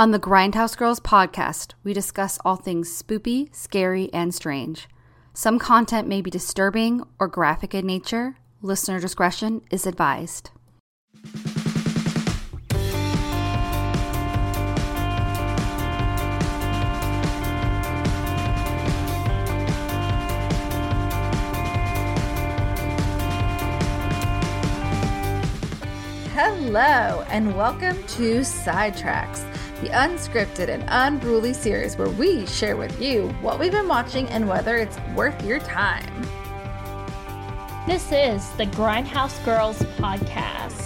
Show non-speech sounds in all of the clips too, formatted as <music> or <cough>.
On the Grindhouse Girls podcast, we discuss all things spoopy, scary, and strange. Some content may be disturbing or graphic in nature. Listener discretion is advised. Hello, and welcome to Sidetracks, the unscripted and unruly series where we share with you what we've been watching and whether it's worth your time. This is the Grindhouse Girls podcast.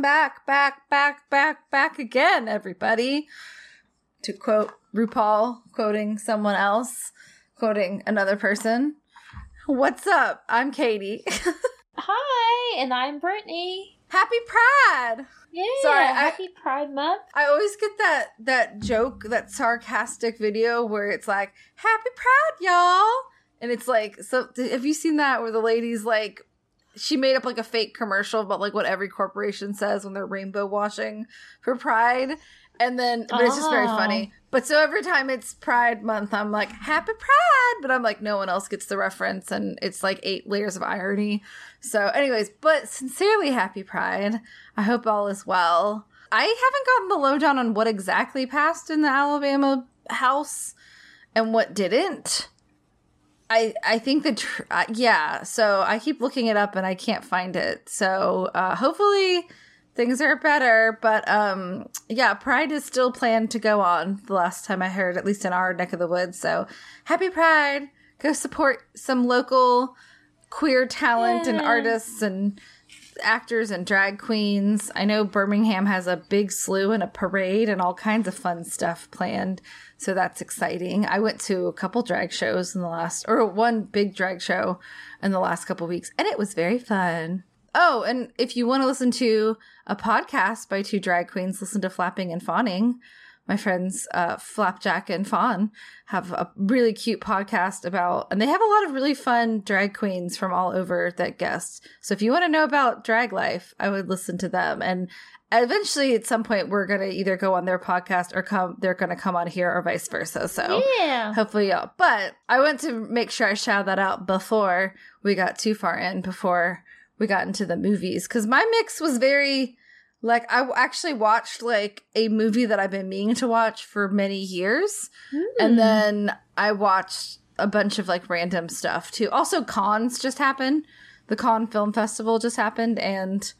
Back, back, back, back, back again, everybody. To quote RuPaul, quoting someone else, quoting another person. What's up? I'm Katie. <laughs> Hi, and I'm Brittany. Happy Pride! Yeah, Sorry, I- happy Pride Month. I always get that that joke, that sarcastic video where it's like, "Happy Pride, y'all," and it's like, so have you seen that where the lady's like, she made up like a fake commercial about like what every corporation says when they're rainbow washing for Pride, and then but it's just very Oh. funny. But so every time it's Pride Month, I'm like, "Happy Pride," but I'm like, no one else gets the reference, and it's like eight layers of irony. So, anyways, but sincerely, Happy Pride. I hope all is well. I haven't gotten the lowdown on what exactly passed in the Alabama House and what didn't. I I think that tr- uh, yeah. So I keep looking it up and I can't find it. So uh, hopefully things are better. But um, yeah, Pride is still planned to go on. The last time I heard, at least in our neck of the woods. So happy Pride! Go support some local queer talent and artists and actors and drag queens. I know Birmingham has a big slew and a parade and all kinds of fun stuff planned. So that's exciting. I went to a couple drag shows in the last, or one big drag show in the last couple weeks, and it was very fun. Oh, and if you want to listen to a podcast by two drag queens, listen to Flapping and Fawning. My friends, uh, Flapjack and Fawn, have a really cute podcast about, and they have a lot of really fun drag queens from all over that guest. So if you want to know about drag life, I would listen to them. And eventually, at some point, we're gonna either go on their podcast or come. They're gonna come on here, or vice versa. So Yeah. hopefully y'all but i want to make sure i shout that out before we got too far in before we got into the movies because my mix was very like I actually watched like a movie that i've been meaning to watch for many years. Hmm. and then i watched a bunch of like random stuff too. Also Cannes just happened. The Cannes film festival just happened and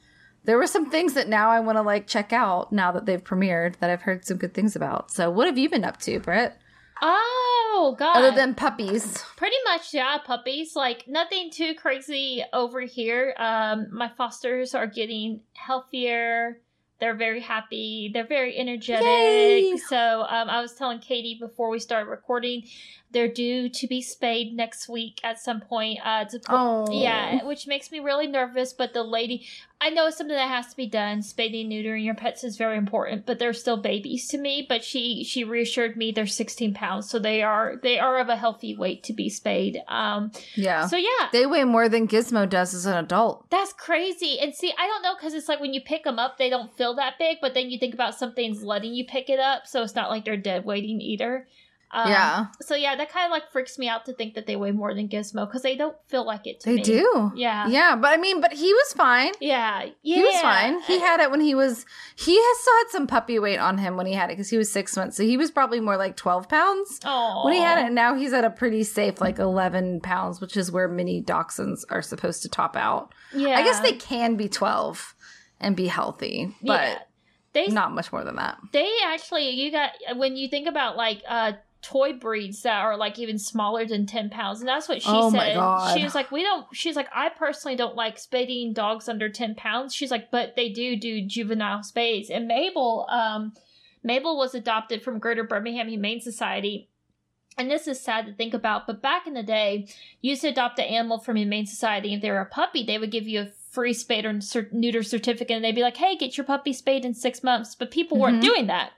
there were some things that now i want to like check out now that they've premiered that i've heard some good things about. So what have you been up to britt Oh God. other than puppies pretty much yeah, puppies. Like nothing too crazy over here. Um, my fosters are getting healthier. They're very happy. They're very energetic. Yay! So um, I was telling Katie before we started recording, they're due to be spayed next week at some point. Uh, to Oh. yeah, which makes me really nervous. But the lady, I know it's something that has to be done. Spading, neutering your pets is very important, but they're still babies to me. But she she reassured me they're 16 pounds, so they are they are of a healthy weight to be spayed. Um, Yeah. so yeah, they weigh more than Gizmo does as an adult. that's crazy. And see, I don't know because it's like when you pick them up, they don't feel that big, but then you think about something's letting you pick it up, so it's not like they're dead weighting either. Um, yeah. So yeah, that kind of like freaks me out to think that they weigh more than Gizmo because they don't feel like it to me. They me. do. Yeah. Yeah, but I mean, but he was fine. Yeah. Yeah. He was fine. He had it when he was. He has still had some puppy weight on him when he had it because he was six months. So he was probably more like twelve pounds Oh. when he had it. And now he's at a pretty safe like eleven pounds, which is where mini dachshunds are supposed to top out. Yeah. I guess they can be twelve and be healthy, but yeah. They not much more than that. they actually you got when you think about like uh toy breeds that are like even smaller than 10 pounds and that's what she Oh said. She was like we don't she's like i personally don't like spading dogs under 10 pounds. She's like but they do do juvenile spades and mabel um mabel was adopted from greater birmingham humane society and this is sad to think about, but back in the day, you used to adopt an animal from Humane Society. If they were a puppy, they would give you a free spade or cer- neuter certificate, and they'd be like, "Hey, get your puppy spayed in six months." But people weren't Mhm. doing that,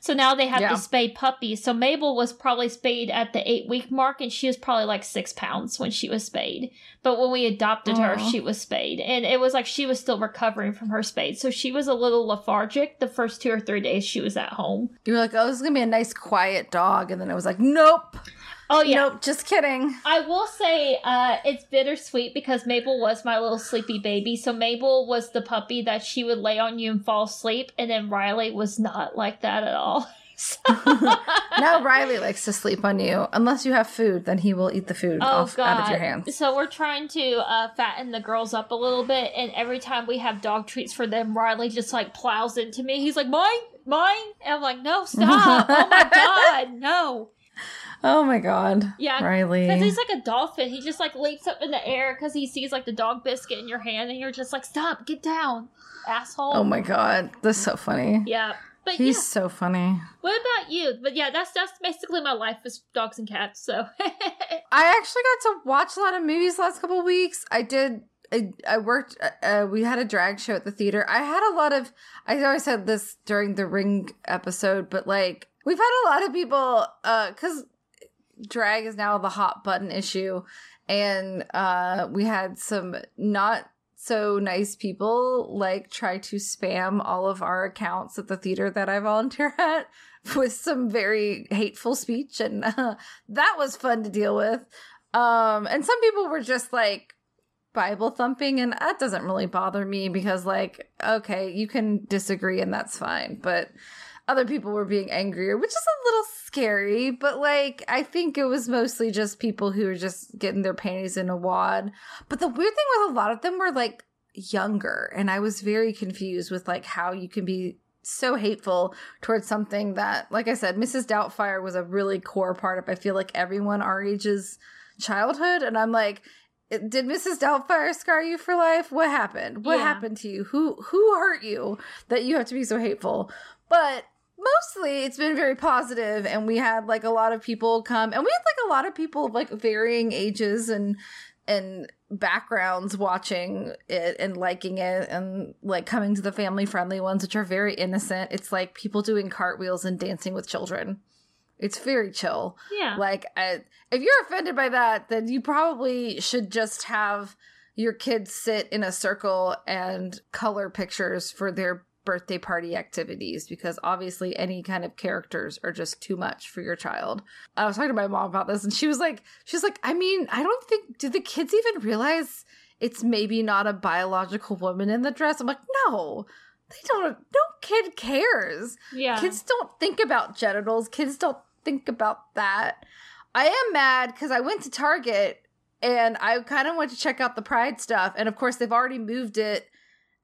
so now they have Yeah. to spay puppies. So Mabel was probably spayed at the eight week mark, and she was probably like six pounds when she was spayed. But when we adopted her, she was spayed, and it was like she was still recovering from her spade, so she was a little lethargic the first two or three days she was at home. You were like, oh, this is gonna be a nice, quiet dog, and then it was like, nope, Oh yeah. nope, just kidding. I will say uh, it's bittersweet because Mabel was my little sleepy baby. So Mabel was the puppy that she would lay on you and fall asleep, and then Riley was not like that at all. <laughs> So- <laughs> now Riley likes to sleep on you. Unless you have food, then he will eat the food Oh off out of your hands. So we're trying to uh, fatten the girls up a little bit, and every time we have dog treats for them, Riley just like plows into me. He's like, "Mine, mine," and I'm like, "No, stop! oh my <laughs> god, no!" Oh my god. Yeah, Riley. Because he's like a dolphin. He just like leaps up in the air because he sees like the dog biscuit in your hand, and you're just like, "Stop! Get down, asshole!" oh my god. That's so funny. Yeah. But He's yeah, so funny. what about you? But yeah, that's that's basically my life is dogs and cats. So <laughs> I actually got to watch a lot of movies the last couple of weeks. I did. I, I worked. Uh, we had a drag show at the theater. I had a lot of. I always said this during the Ring episode, but like we've had a lot of people. uh Because drag is now the hot button issue, and uh we had some not so nice people like try to spam all of our accounts at the theater that I volunteer <laughs> at with some very hateful speech. And uh, that was fun to deal with. Um and some people were just like bible thumping and that doesn't really bother me because like okay you can disagree and that's fine. But other people were being angrier which is a little scary but like i think it was mostly just people who were just getting their panties in a wad. But the weird thing was a lot of them were like younger and i was very confused with like how you can be so hateful towards something that like i said mrs doubtfire was a really core part of i feel like everyone our age's childhood and i'm like did mrs doubtfire scar you for life? What happened? What Yeah. happened to you? Who who hurt you that you have to be so hateful? But mostly it's been very positive and we had like a lot of people come and we had like a lot of people of like varying ages and and backgrounds watching it and liking it and like coming to the family friendly ones which are very innocent. It's like people doing cartwheels and dancing with children. It's very chill. Yeah, like I, if you're offended by that then you probably should just have your kids sit in a circle and color pictures for their birthday party activities because obviously any kind of characters are just too much for your child. I was talking to my mom about this and she was like she's like I mean, I don't think do the kids even realize it's maybe not a biological woman in the dress? I'm like, "No. They don't no kid cares. yeah. Kids don't think about genitals. Kids don't think about that. I am mad because I went to Target and I kind of went to check out the Pride stuff. And of course, they've already moved it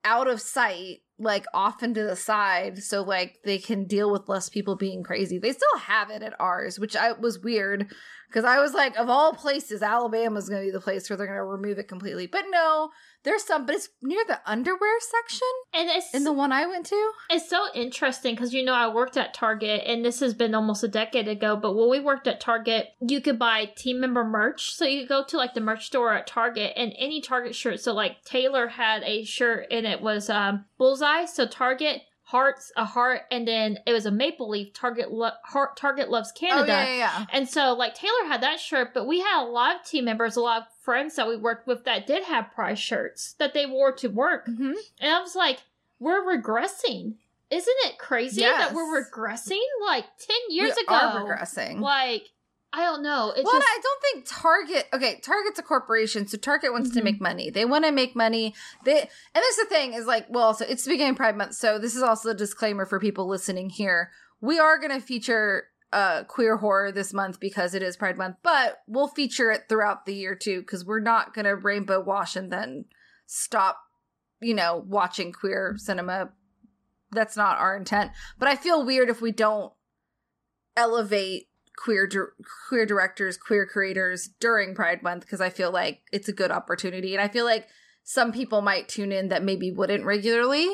out of sight, like off into the side, so like they can deal with less people being crazy. They still have it at ours, which I was weird because I was like, of all places, Alabama's going to be the place where they're going to remove it completely. But no, there's some, but it's near the underwear section and it's in the one I went to. It's so interesting because you know I worked at Target and this has been almost a decade ago. But when we worked at Target, you could buy team member merch. So you could go to like the merch store at Target and any Target shirt. So like Taylor had a shirt and it was um, bullseye. So Target hearts a heart and then it was a maple leaf. Target lo- heart Target loves Canada. Oh yeah, yeah, yeah. And so, like, Taylor had that shirt, but we had a lot of team members, a lot of friends that we worked with that did have prize shirts that they wore to work. Mm-hmm. And I was like, we're regressing. Isn't it crazy that we're regressing? Like 10 years we ago. are regressing. Like, I don't know. It's well, just, I don't think Target. Okay, Target's a corporation, so Target wants to Mhm. make money. They want to make money. They and that's the thing is like, well, so it's the beginning of Pride Month, so this is also a disclaimer for people listening here. We are going to feature uh queer horror this month because it is Pride Month, but we'll feature it throughout the year too because we're not going to rainbow wash and then stop, you know, watching queer cinema. That's not our intent. But I feel weird if we don't elevate queer queer directors, queer creators during Pride Month because I feel like it's a good opportunity, and I feel like some people might tune in that maybe wouldn't regularly,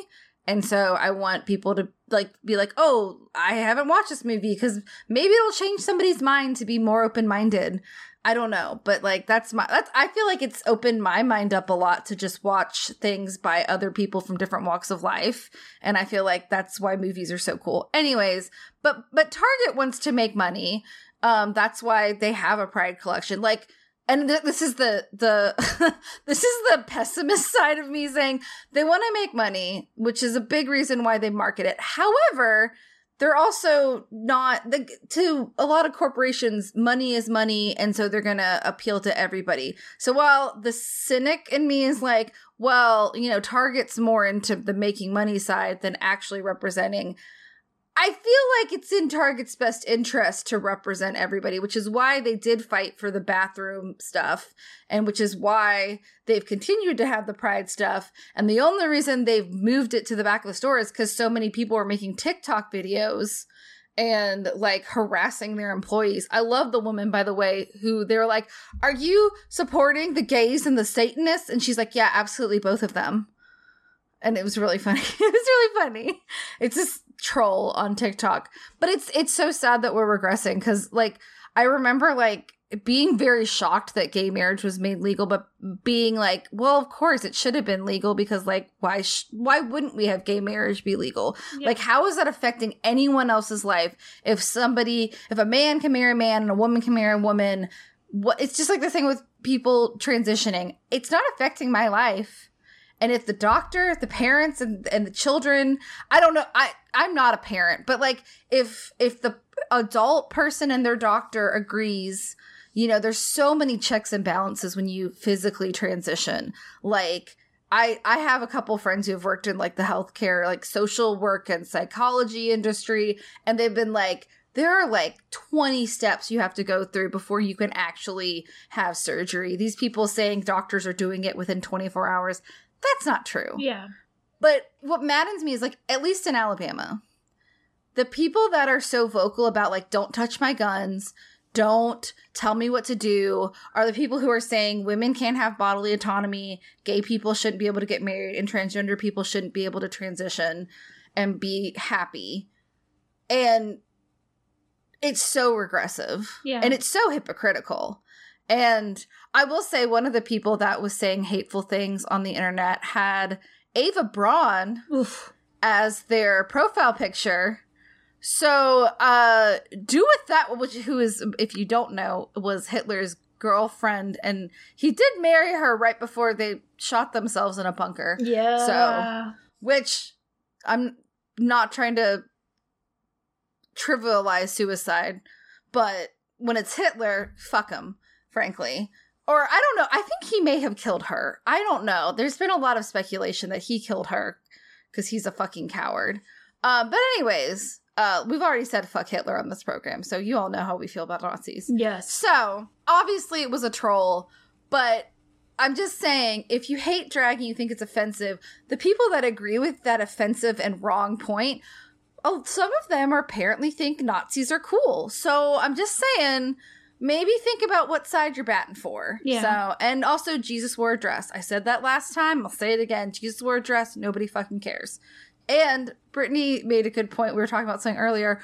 and so I want people to like be like, "Oh, I haven't watched this movie because maybe it'll change somebody's mind to be more open minded." I don't know, but like that's my that's I feel like it's opened my mind up a lot to just watch things by other people from different walks of life, and I feel like that's why movies are so cool. Anyways, but but Target wants to make money. Um that's why they have a pride collection. Like and th- this is the the <laughs> this is the pessimist <laughs> side of me saying they want to make money, which is a big reason why they market it. However, they're also not the, to a lot of corporations money is money and so they're going to appeal to everybody. So while the cynic in me is like well you know target's more into the making money side than actually representing I feel like it's in Target's best interest to represent everybody, which is why they did fight for the bathroom stuff, and which is why they've continued to have the Pride stuff. And the only reason they've moved it to the back of the store is because so many people are making TikTok videos and like harassing their employees. I love the woman, by the way, who they're like, Are you supporting the gays and the Satanists? And she's like, Yeah, absolutely, both of them. And it was really funny. <laughs> it was really funny. It's just troll on TikTok. But it's it's so sad that we're regressing because like I remember like being very shocked that gay marriage was made legal, but being like, well, of course it should have been legal because like why sh- why wouldn't we have gay marriage be legal? Yeah. Like how is that affecting anyone else's life if somebody if a man can marry a man and a woman can marry a woman? What it's just like the thing with people transitioning. It's not affecting my life. And if the doctor, the parents and, and the children, I don't know, I, I'm not a parent, but like if, if the adult person and their doctor agrees, you know, there's so many checks and balances when you physically transition. Like, I, I have a couple friends who have worked in like the healthcare, like social work and psychology industry, and they've been like, there are like 20 steps you have to go through before you can actually have surgery. These people saying doctors are doing it within 24 hours. That's not true. Yeah. But what maddens me is like, at least in Alabama, the people that are so vocal about like, don't touch my guns, don't tell me what to do, are the people who are saying women can't have bodily autonomy, gay people shouldn't be able to get married, and transgender people shouldn't be able to transition and be happy. And it's so regressive. Yeah. And it's so hypocritical. And I will say one of the people that was saying hateful things on the internet had Ava Braun Oof. as their profile picture. So, uh, do with that, which who is, if you don't know, was Hitler's girlfriend, and he did marry her right before they shot themselves in a bunker. Yeah. So- Which I'm not trying to trivialize suicide, but when it's Hitler, fuck him, frankly. Or I don't know. I think he may have killed her. I don't know. There's been a lot of speculation that he killed her because he's a fucking coward. Um, but anyways, uh, we've already said fuck Hitler on this program, so you all know how we feel about Nazis. yes. So obviously it was a troll, but I'm just saying if you hate drag and you think it's offensive, the people that agree with that offensive and wrong point, oh, some of them apparently think Nazis are cool. So I'm just saying. Maybe think about what side you're batting for. Yeah. So, and also, Jesus wore a dress. I said that last time. I'll say it again. Jesus wore a dress. Nobody fucking cares. And Brittany made a good point. We were talking about something earlier.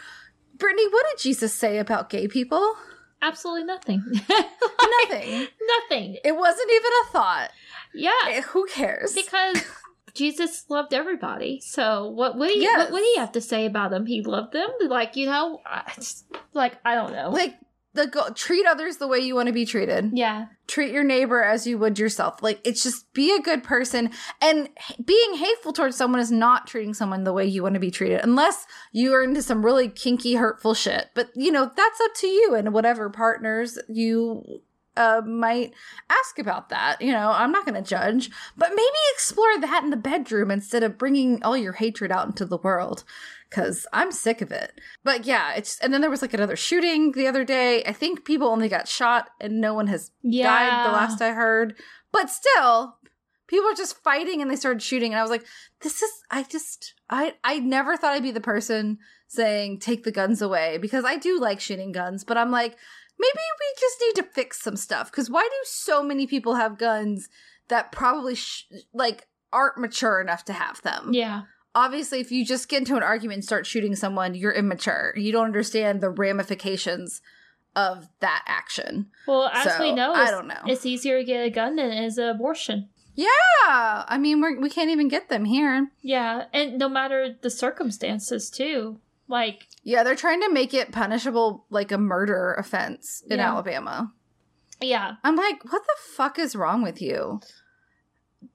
Brittany, what did Jesus say about gay people? Absolutely nothing. <laughs> Nothing. <laughs> nothing. It wasn't even a thought. Yeah. Eh, Who cares? because <laughs> Jesus loved everybody. So what would he Yes. what would he have to say about them? He loved them. Like you know, I just, like I don't know. like the go- treat others the way you want to be treated. yeah, Treat your neighbor as you would yourself. Like it's just be a good person. And being hateful towards someone is not treating someone the way you want to be treated, unless you are into some really kinky, hurtful shit. But you know that's up to you and whatever partners you uh, might ask about that. You know, I'm not going to judge, but maybe explore that in the bedroom instead of bringing all your hatred out into the world. Cause I'm sick of it. But yeah, it's, and then there was like another shooting the other day. I think people only got shot and no one has yeah. died the last I heard. But still, People are just fighting and they started shooting. And I was like, this is, I just, I, I never thought I'd be the person saying, take the guns away because I do like shooting guns, but I'm like, maybe we just need to fix some stuff. Cause why do so many people have guns that probably, sh- like, aren't mature enough to have them? Yeah. Obviously, if you just get into an argument and start shooting someone, you're immature. You don't understand the ramifications of that action. Well, as So, we know, I it's, don't know. it's easier to get a gun than it is an abortion. Yeah, I mean, we're, we can't even get them here. Yeah, and no matter the circumstances, too. Like, Yeah, they're trying to make it punishable like a murder offense in Yeah. Alabama. yeah, I'm like, what the fuck is wrong with you?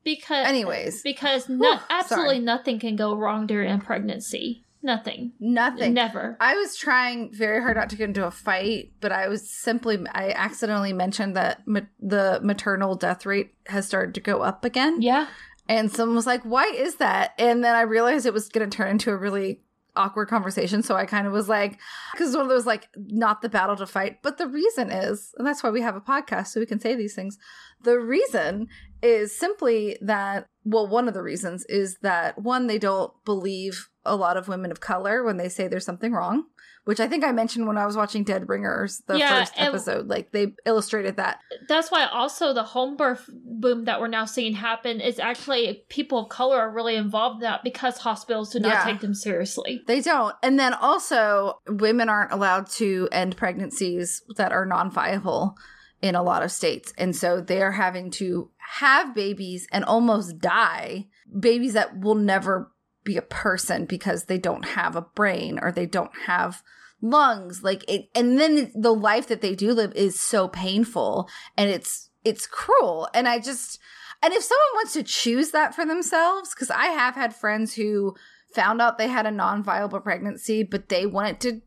Because Anyways, because no, Whew, absolutely sorry. nothing can go wrong during a pregnancy. Nothing. nothing. Never. I was trying very hard not to get into a fight, but I was simply I accidentally mentioned that ma- the maternal death rate has started to go up again. yeah. And someone was like, "Why is that?" And then I realized it was going to turn into a really awkward conversation. So I kind of was like, because one of those like not the battle to fight, but the reason is, and that's why we have a podcast so we can say these things. The reason is simply that well, one of the reasons is that one, they don't believe a lot of women of color when they say there's something wrong. Which I think I mentioned when I was watching Dead Ringers, the Yeah, first episode. Like they illustrated that. That's why also the home birth boom that we're now seeing happen is actually people of color are really involved in that because hospitals do not Yeah. take them seriously. They don't. And then also, women aren't allowed to end pregnancies that are non viable in a lot of states. And so they're having to have babies and almost die, babies that will never be a person because they don't have a brain or they don't have lungs like it and then the life that they do live is so painful and it's it's cruel and i just and if someone wants to choose that for themselves because i have had friends who found out they had a non-viable pregnancy but they wanted to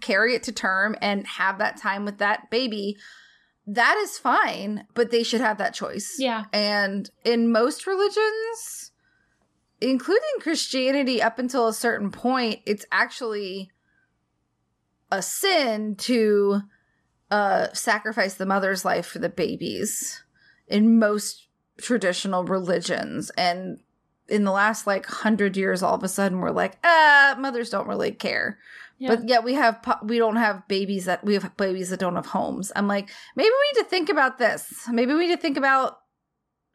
carry it to term and have that time with that baby that is fine but they should have that choice. Yeah. and in most religions including christianity up until a certain point it's actually a sin to uh sacrifice the mother's life for the babies in most traditional religions. And in the last like 100 years all of a sudden we're like ah mothers don't really care Yeah. but yet we have po- we don't have babies that we have babies that don't have homes i'm like maybe we need to think about this maybe we need to think about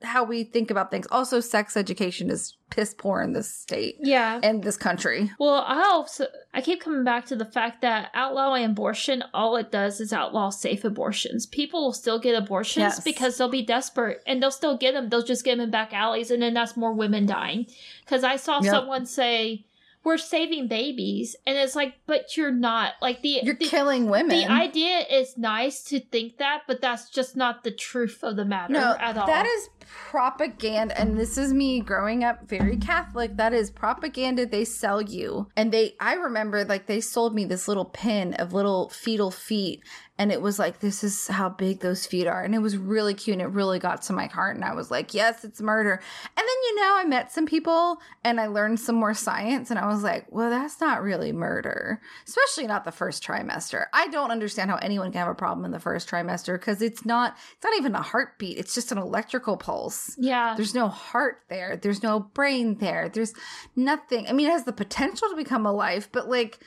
how we think about things also sex education is piss poor in this state yeah. and this country Well, I also I keep coming back to the fact that outlawing abortion, all it does is outlaw safe abortions. People will still get abortions Yes. because they'll be desperate and they'll still get them. They'll just get them in back alleys, and then that's more women dying. Because I saw Yep. someone say, "We're saving babies," and it's like, but you're not. Like the you're the, killing women the idea is nice to think that, but that's just not the truth of the matter no at all. that is propaganda and this is me growing up very catholic that is propaganda they sell you. And they i remember like they sold me this little pin of little fetal feet and it was like this is how big those feet are. And it was really cute and it really got to my heart and i was like yes it's murder. And then you know i met some people and i learned some more science and i was like well that's not really murder. Especially not the first trimester. I don't understand how anyone can have a problem in the first trimester because it's not it's not even a heartbeat it's just an electrical pulse yeah. there's no heart there. There's no brain there. There's nothing. I mean it has the potential to become a life but like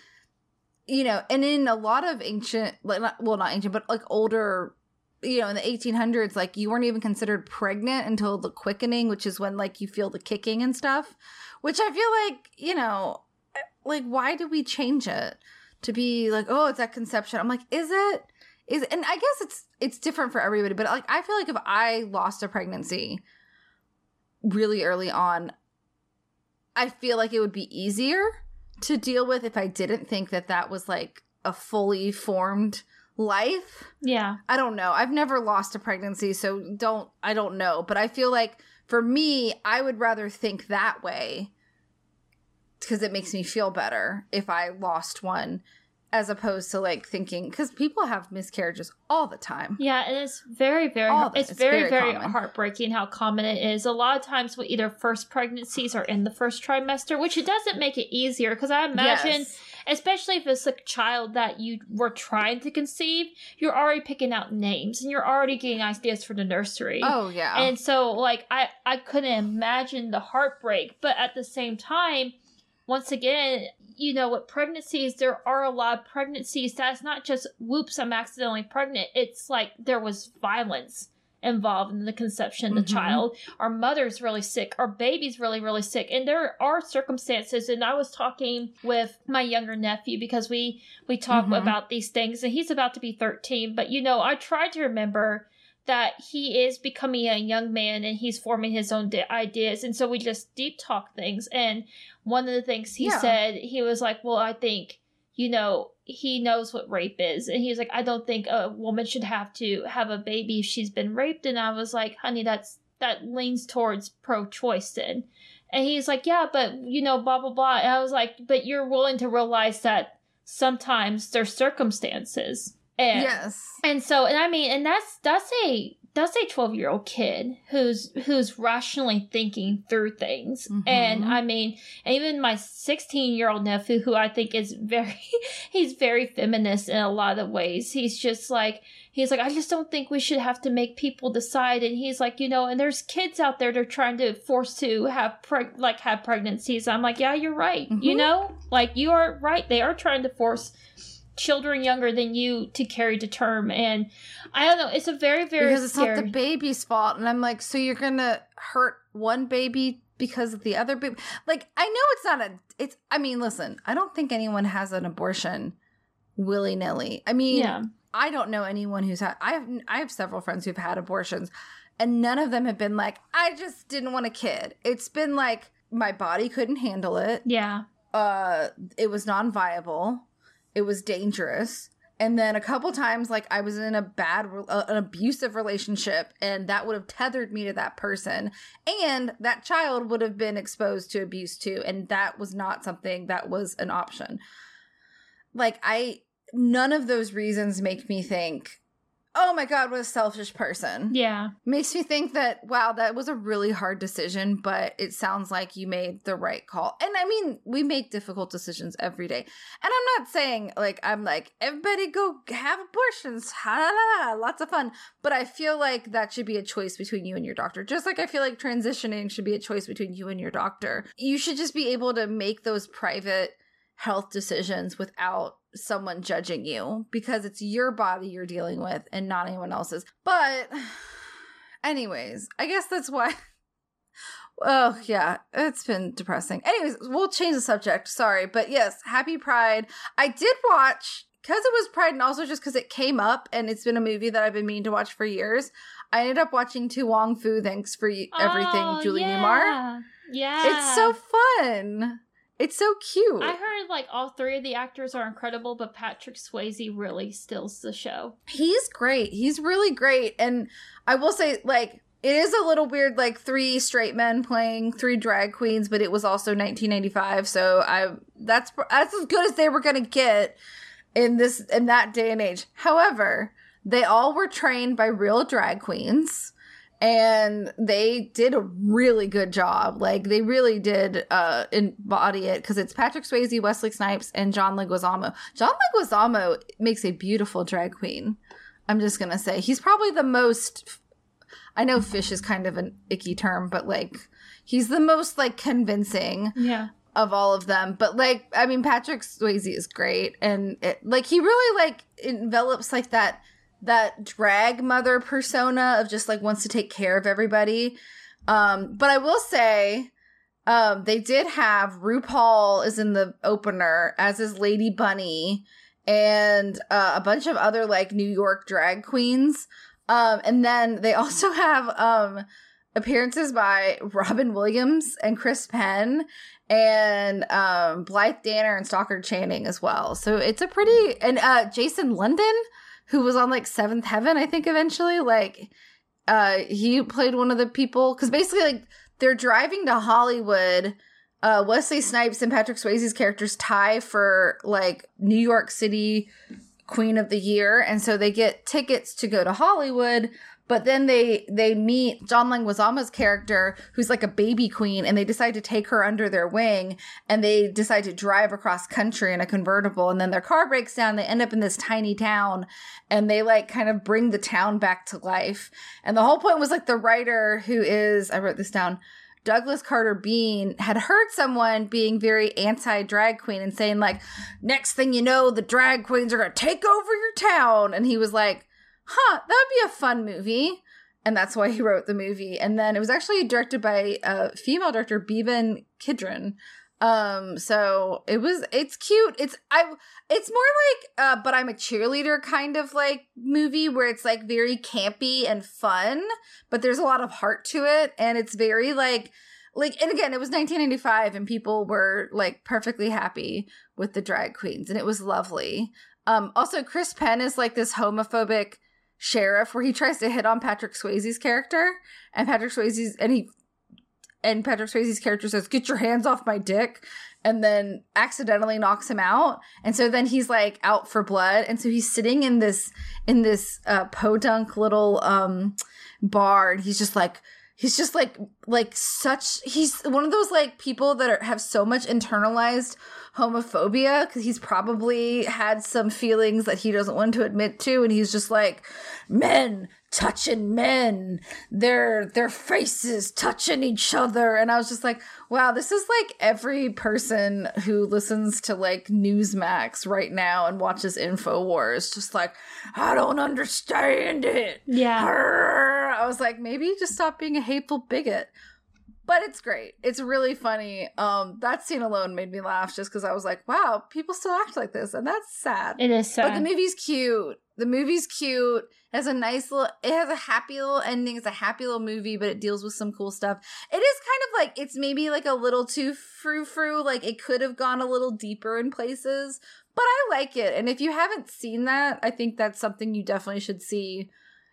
you know and in a lot of ancient like not, well not ancient but like older you know in the 1800s like you weren't even considered pregnant until the quickening which is when like you feel the kicking and stuff which i feel like you know eh, like why do we change it to be like oh it's at conception? I'm like is it is and i guess it's it's different for everybody but like i feel like if i lost a pregnancy really early on i feel like it would be easier to deal with if i didn't think that that was like a fully formed life yeah. I don't know. I've never lost a pregnancy, so don't I don't know, but I feel like for me, I would rather think that way because it makes me feel better if I lost one as opposed to like thinking because people have miscarriages all the time. Yeah, and it's very, very, All it's. It's very, very very, heartbreaking how common it is. A lot of times with either first pregnancies or in the first trimester, which it doesn't make it easier because I imagine, Yes. especially if it's a child that you were trying to conceive, you're already picking out names and you're already getting ideas for the nursery. Oh yeah. And so like I I couldn't imagine the heartbreak, but at the same time, once again, you know, with pregnancies, there are a lot of pregnancies that's not just whoops, I'm accidentally pregnant. It's like there was violence involved in the conception of the Mhm. child. Our mother's really sick, our baby's really, really sick. And there are circumstances and I was talking with my younger nephew because we we talk Mhm. about these things and he's about to be 13. But you know, I try to remember that he is becoming a young man and he's forming his own di- ideas. And so we just deep talk things. And one of the things he Yeah. said he was like well i think you know he knows what rape is. And he's like i don't think a woman should have to have a baby if she's been raped. And i was like honey that's that leans towards pro-choice then. And he's like yeah but you know blah blah blah. And i was like but you're willing to realize that sometimes there's circumstances and yes. and so, and I mean, and that's that's a that's a twelve year old kid who's who's rationally thinking through things. And Mhm. I mean, even my sixteen year old nephew, who I think is very <laughs> he's very feminist in a lot of ways. He's just like he's like, I just don't think we should have to make people decide. And he's like, you know, and there's kids out there that are trying to force to have preg- like have pregnancies. I'm like, yeah, you're right. You Mhm. know, like you are right. They are trying to force children younger than you to carry to term. And i don't know it's a very very because it's scary not the baby's fault. And i'm like so you're gonna hurt one baby because of the other baby? Like i know it's not a it's i mean listen i don't think anyone has an abortion willy-nilly. I mean yeah. I don't know anyone who's had i have i have several friends who've had abortions and none of them have been like i just didn't want a kid. It's been like my body couldn't handle it. Yeah. Uh it was non-viable it was dangerous. And then a couple times like i was in a bad uh, an abusive relationship and that would have tethered me to that person. And that child would have been exposed to abuse too. And that was not something that was an option. Like i none of those reasons make me think oh my god what a selfish person. Yeah. Makes me think that wow that was a really hard decision but it sounds like you made the right call. And i mean we make difficult decisions every day. And i'm not saying like i'm like everybody go have abortions ha, lots of fun. But i feel like that should be a choice between you and your doctor. Just like i feel like transitioning should be a choice between you and your doctor. You should just be able to make those private health decisions without someone judging you because it's your body you're dealing with and not anyone else's. But <sighs> anyways, I guess that's why <laughs> Oh, yeah, it's been depressing. Anyways, we'll change the subject. Sorry, but yes, happy Pride. I did watch because it was Pride and also just because it came up and it's been a movie that I've been meaning to watch for years. I ended up watching To Wong Foo. Thanks for everything, Oh, Julie yeah. Newmar. yeah It's so fun. It's so cute. i heard like all three of the actors are incredible but patrick swayze really steals the show He's great. He's really great. And I will say, like, it is a little weird, like three straight men playing three drag queens, but it was also 1995, so I that's that's as good as they were gonna get in this in that day and age. However, they all were trained by real drag queens. And they did a really good job. Like they really did uh embody it because it's Patrick Swayze, Wesley Snipes, and John Leguizamo. John Leguizamo makes a beautiful drag queen. I'm just gonna say he's probably the most. I know fish is kind of an icky term, but like he's the most like convincing yeah of all of them. But like, I mean, Patrick Swayze is great, and it, like he really like envelops like that that drag mother persona of just like wants to take care of everybody. Um, but I will say, um, they did have RuPaul is in the opener as is Lady Bunny and uh, a bunch of other like New York drag queens. Um, and then they also <laughs> have um appearances by Robin Williams and Chris Penn and um Blythe Danner and Stockard Channing as well. So it's a pretty and uh Jason London, who was on like Seventh Heaven, I think eventually, like uh he played one of the people because basically like they're driving to Hollywood uh, Wesley Snipes and Patrick Swayze's characters tie for like New York City Queen of the Year, and so they get tickets to go to Hollywood. But then they they meet John Leguizamo's character, who's like a baby queen, and they decide to take her under their wing, and they decide to drive across country in a convertible, and then their car breaks down. They end up in this tiny town, and they like kind of bring the town back to life. And the whole point was like the writer who is I wrote this down. Douglas Carter Beane had heard someone being very anti drag queen and saying, like, next thing you know, the drag queens are going to take over your town. And he was like, huh, that would be a fun movie. And that's why he wrote the movie. And then it was actually directed by a female director, Beeban Kidron. Um, so it was, it's cute. It's, I, it's more like, uh, but I'm a cheerleader kind of like movie where it's like very campy and fun, but there's a lot of heart to it. And it's very like, like, and again, it was 1995 and people were like perfectly happy with the drag queens and it was lovely. Um, also Chris Penn is like this homophobic sheriff where he tries to hit on Patrick Swayze's character and Patrick Swayze's and he and Patrick Swayze's character says, "Get your hands off my dick." And then accidentally knocks him out, and so then he's like out for blood, and so he's sitting in this in this uh, podunk little um bar, and he's just like he's just like like such he's one of those like people that are, have so much internalized homophobia because he's probably had some feelings that he doesn't want to admit to and he's just like men touching men. Their their faces touching each other. And i was just like wow this is like every person who listens to like newsmax right now and watches infowars just like i don't understand it. Yeah. i was like maybe just stop being a hateful bigot. But it's great. It's really funny. Um that scene alone made me laugh just because i was like wow people still act like this. And that's sad. It is sad. but the movie's cute. The movie's cute. It has a nice little. It has a happy little ending. It's a happy little movie, but it deals with some cool stuff. It is kind of like it's maybe like a little too frou frou. Like it could have gone a little deeper in places, but I like it. And if you haven't seen that, I think that's something you definitely should see.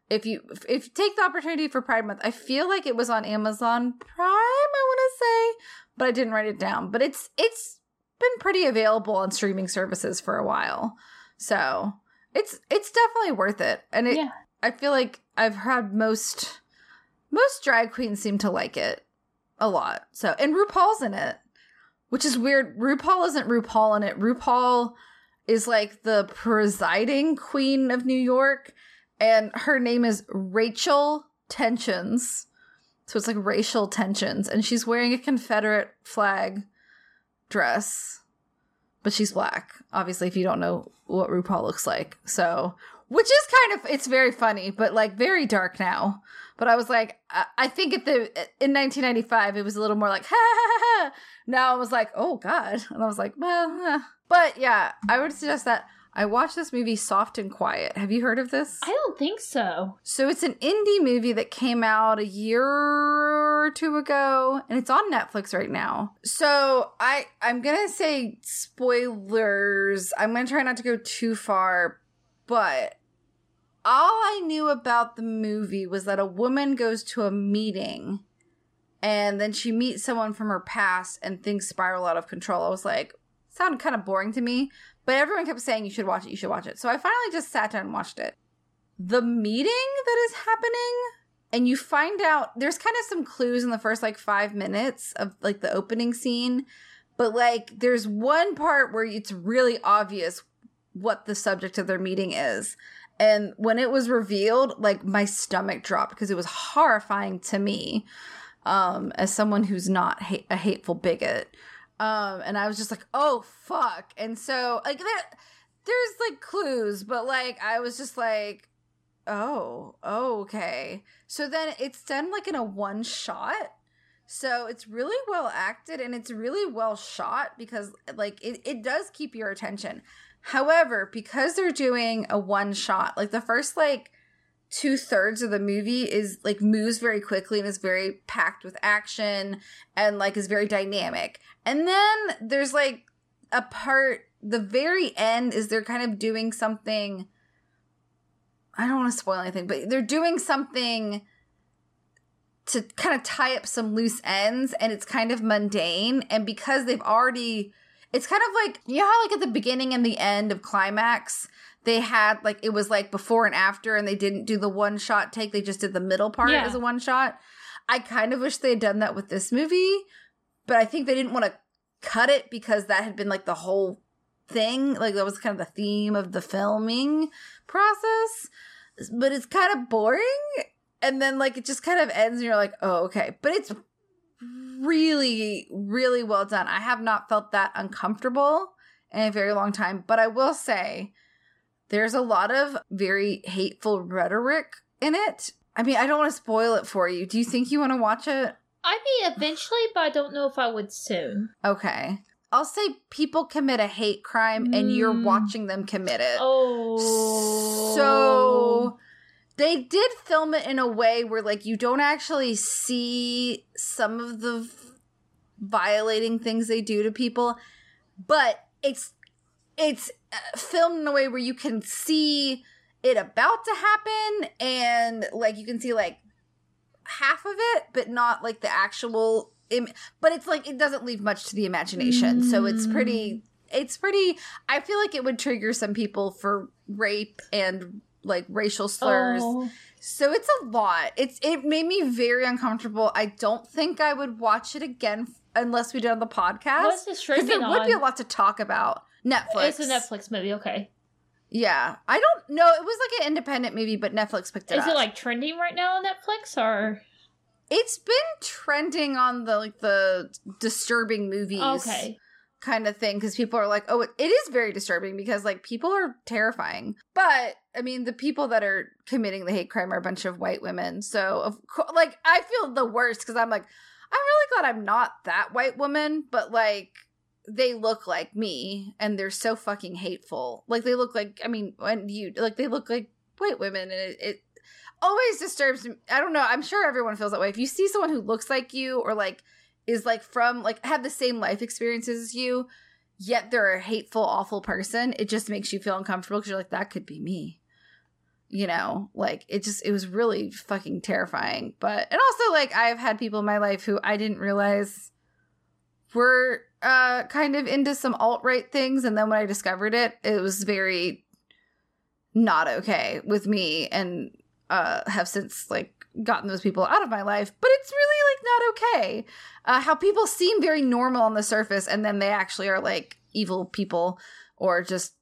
If you if, you take the opportunity for Pride Month, I feel like it was on Amazon Prime. I want to say, but I didn't write it down. But it's it's been pretty available on streaming services for a while. So it's it's definitely worth it. And it Yeah. I feel like I've had most most drag queens seem to like it a lot. So and RuPaul's in it. Which is weird. RuPaul isn't RuPaul in it. RuPaul is like the presiding queen of New York, and her name is Rachel Tensions. So it's like racial tensions, and she's wearing a Confederate flag dress, but she's black. Obviously, if you don't know what RuPaul looks like, so which is kind of it's very funny, but like very dark now. But I was like, I, I think at the in 1995 it was a little more like <laughs> ha ha ha. ha. Now I was like, oh god, and I was like, well, eh. but yeah, I would suggest that. I watched this movie Soft and Quiet. Have you heard of this? I don't think so. So it's an indie movie that came out a year or two ago and it's on Netflix right now. So I I'm going to say spoilers. I'm going to try not to go too far, but all I knew about the movie was that a woman goes to a meeting and then she meets someone from her past and things spiral out of control. I was like, sounded kind of boring to me, but everyone kept saying you should watch it, you should watch it. So I finally just sat down and watched it. The meeting that is happening, and you find out there's kind of some clues in the first like five minutes of like the opening scene, but like there's one part where it's really obvious what the subject of their meeting is. And when it was revealed, like my stomach dropped because it was horrifying to me um, as someone who's not ha- a hateful bigot. Um, and I was just like, oh fuck. And so like there, there's like clues, but like I was just like, oh, okay. So then it's done like in a one shot. So it's really well acted and it's really well shot because like it, it does keep your attention. However, because they're doing a one shot, like the first like two thirds of the movie is like moves very quickly and is very packed with action and like is very dynamic. And then there's like a part, the very end is they're kind of doing something. I don't want to spoil anything, but they're doing something to kind of tie up some loose ends and it's kind of mundane and because they've already it's kind of like you know how like at the beginning and the end of climax they had like it was like before and after and they didn't do the one shot take they just did the middle part Yeah. as a one shot. I kind of wish they had done that with this movie but i think they didn't want to cut it because that had been like the whole thing like that was kind of the theme of the filming process. But it's kind of boring and then like it just kind of ends and you're like oh okay. But it's really really well done. I have not felt that uncomfortable in a very long time but i will say there's a lot of very hateful rhetoric in it. I mean i don't want to spoil it for you. Do you think you want to watch it? I mean, eventually, but I don't know if I would soon. okay. I'll say people commit a hate crime and you're Mm. watching them commit it. Oh, So they did film it in a way where like you don't actually see some of the v- violating things they do to people, but it's it's filmed in a way where you can see it about to happen and like you can see like half of it but not like the actual Im- but it's like it doesn't leave much to the imagination. So it's pretty it's pretty i feel like it would trigger some people for rape and like racial slurs. Oh. so it's a lot. It's it made me very uncomfortable. I don't think i would watch it again unless we did on the podcast because the 'Cause streaming there would be a lot to talk about netflix It's a Netflix movie. Okay, yeah i don't know it was like an independent movie but netflix picked it is up Is it like trending right now on Netflix or? it's been trending on the like the disturbing movies Okay, kind of thing because people are like, oh, it, it is very disturbing because like people are terrifying. But I mean, the people that are committing the hate crime are a bunch of white women. So of course, like I feel the worst because I'm like, I'm really glad I'm not that white woman, but like they look like me and they're so fucking hateful. Like they look like I mean, when you like they look like white women and it, it always disturbs me. I don't know. I'm sure everyone feels that way. If you see someone who looks like you or like is like from like have the same life experiences as you, yet they're a hateful, awful person, it just makes you feel uncomfortable because you're like, that could be me. You know, like it just it was really fucking terrifying. But and also like I've had people in my life who I didn't realize were uh kind of into some alt right things, and then when I discovered it, it was very not okay with me and uh have since like gotten those people out of my life but it's really like not okay. Uh how people seem very normal on the surface and then they actually are like evil people or just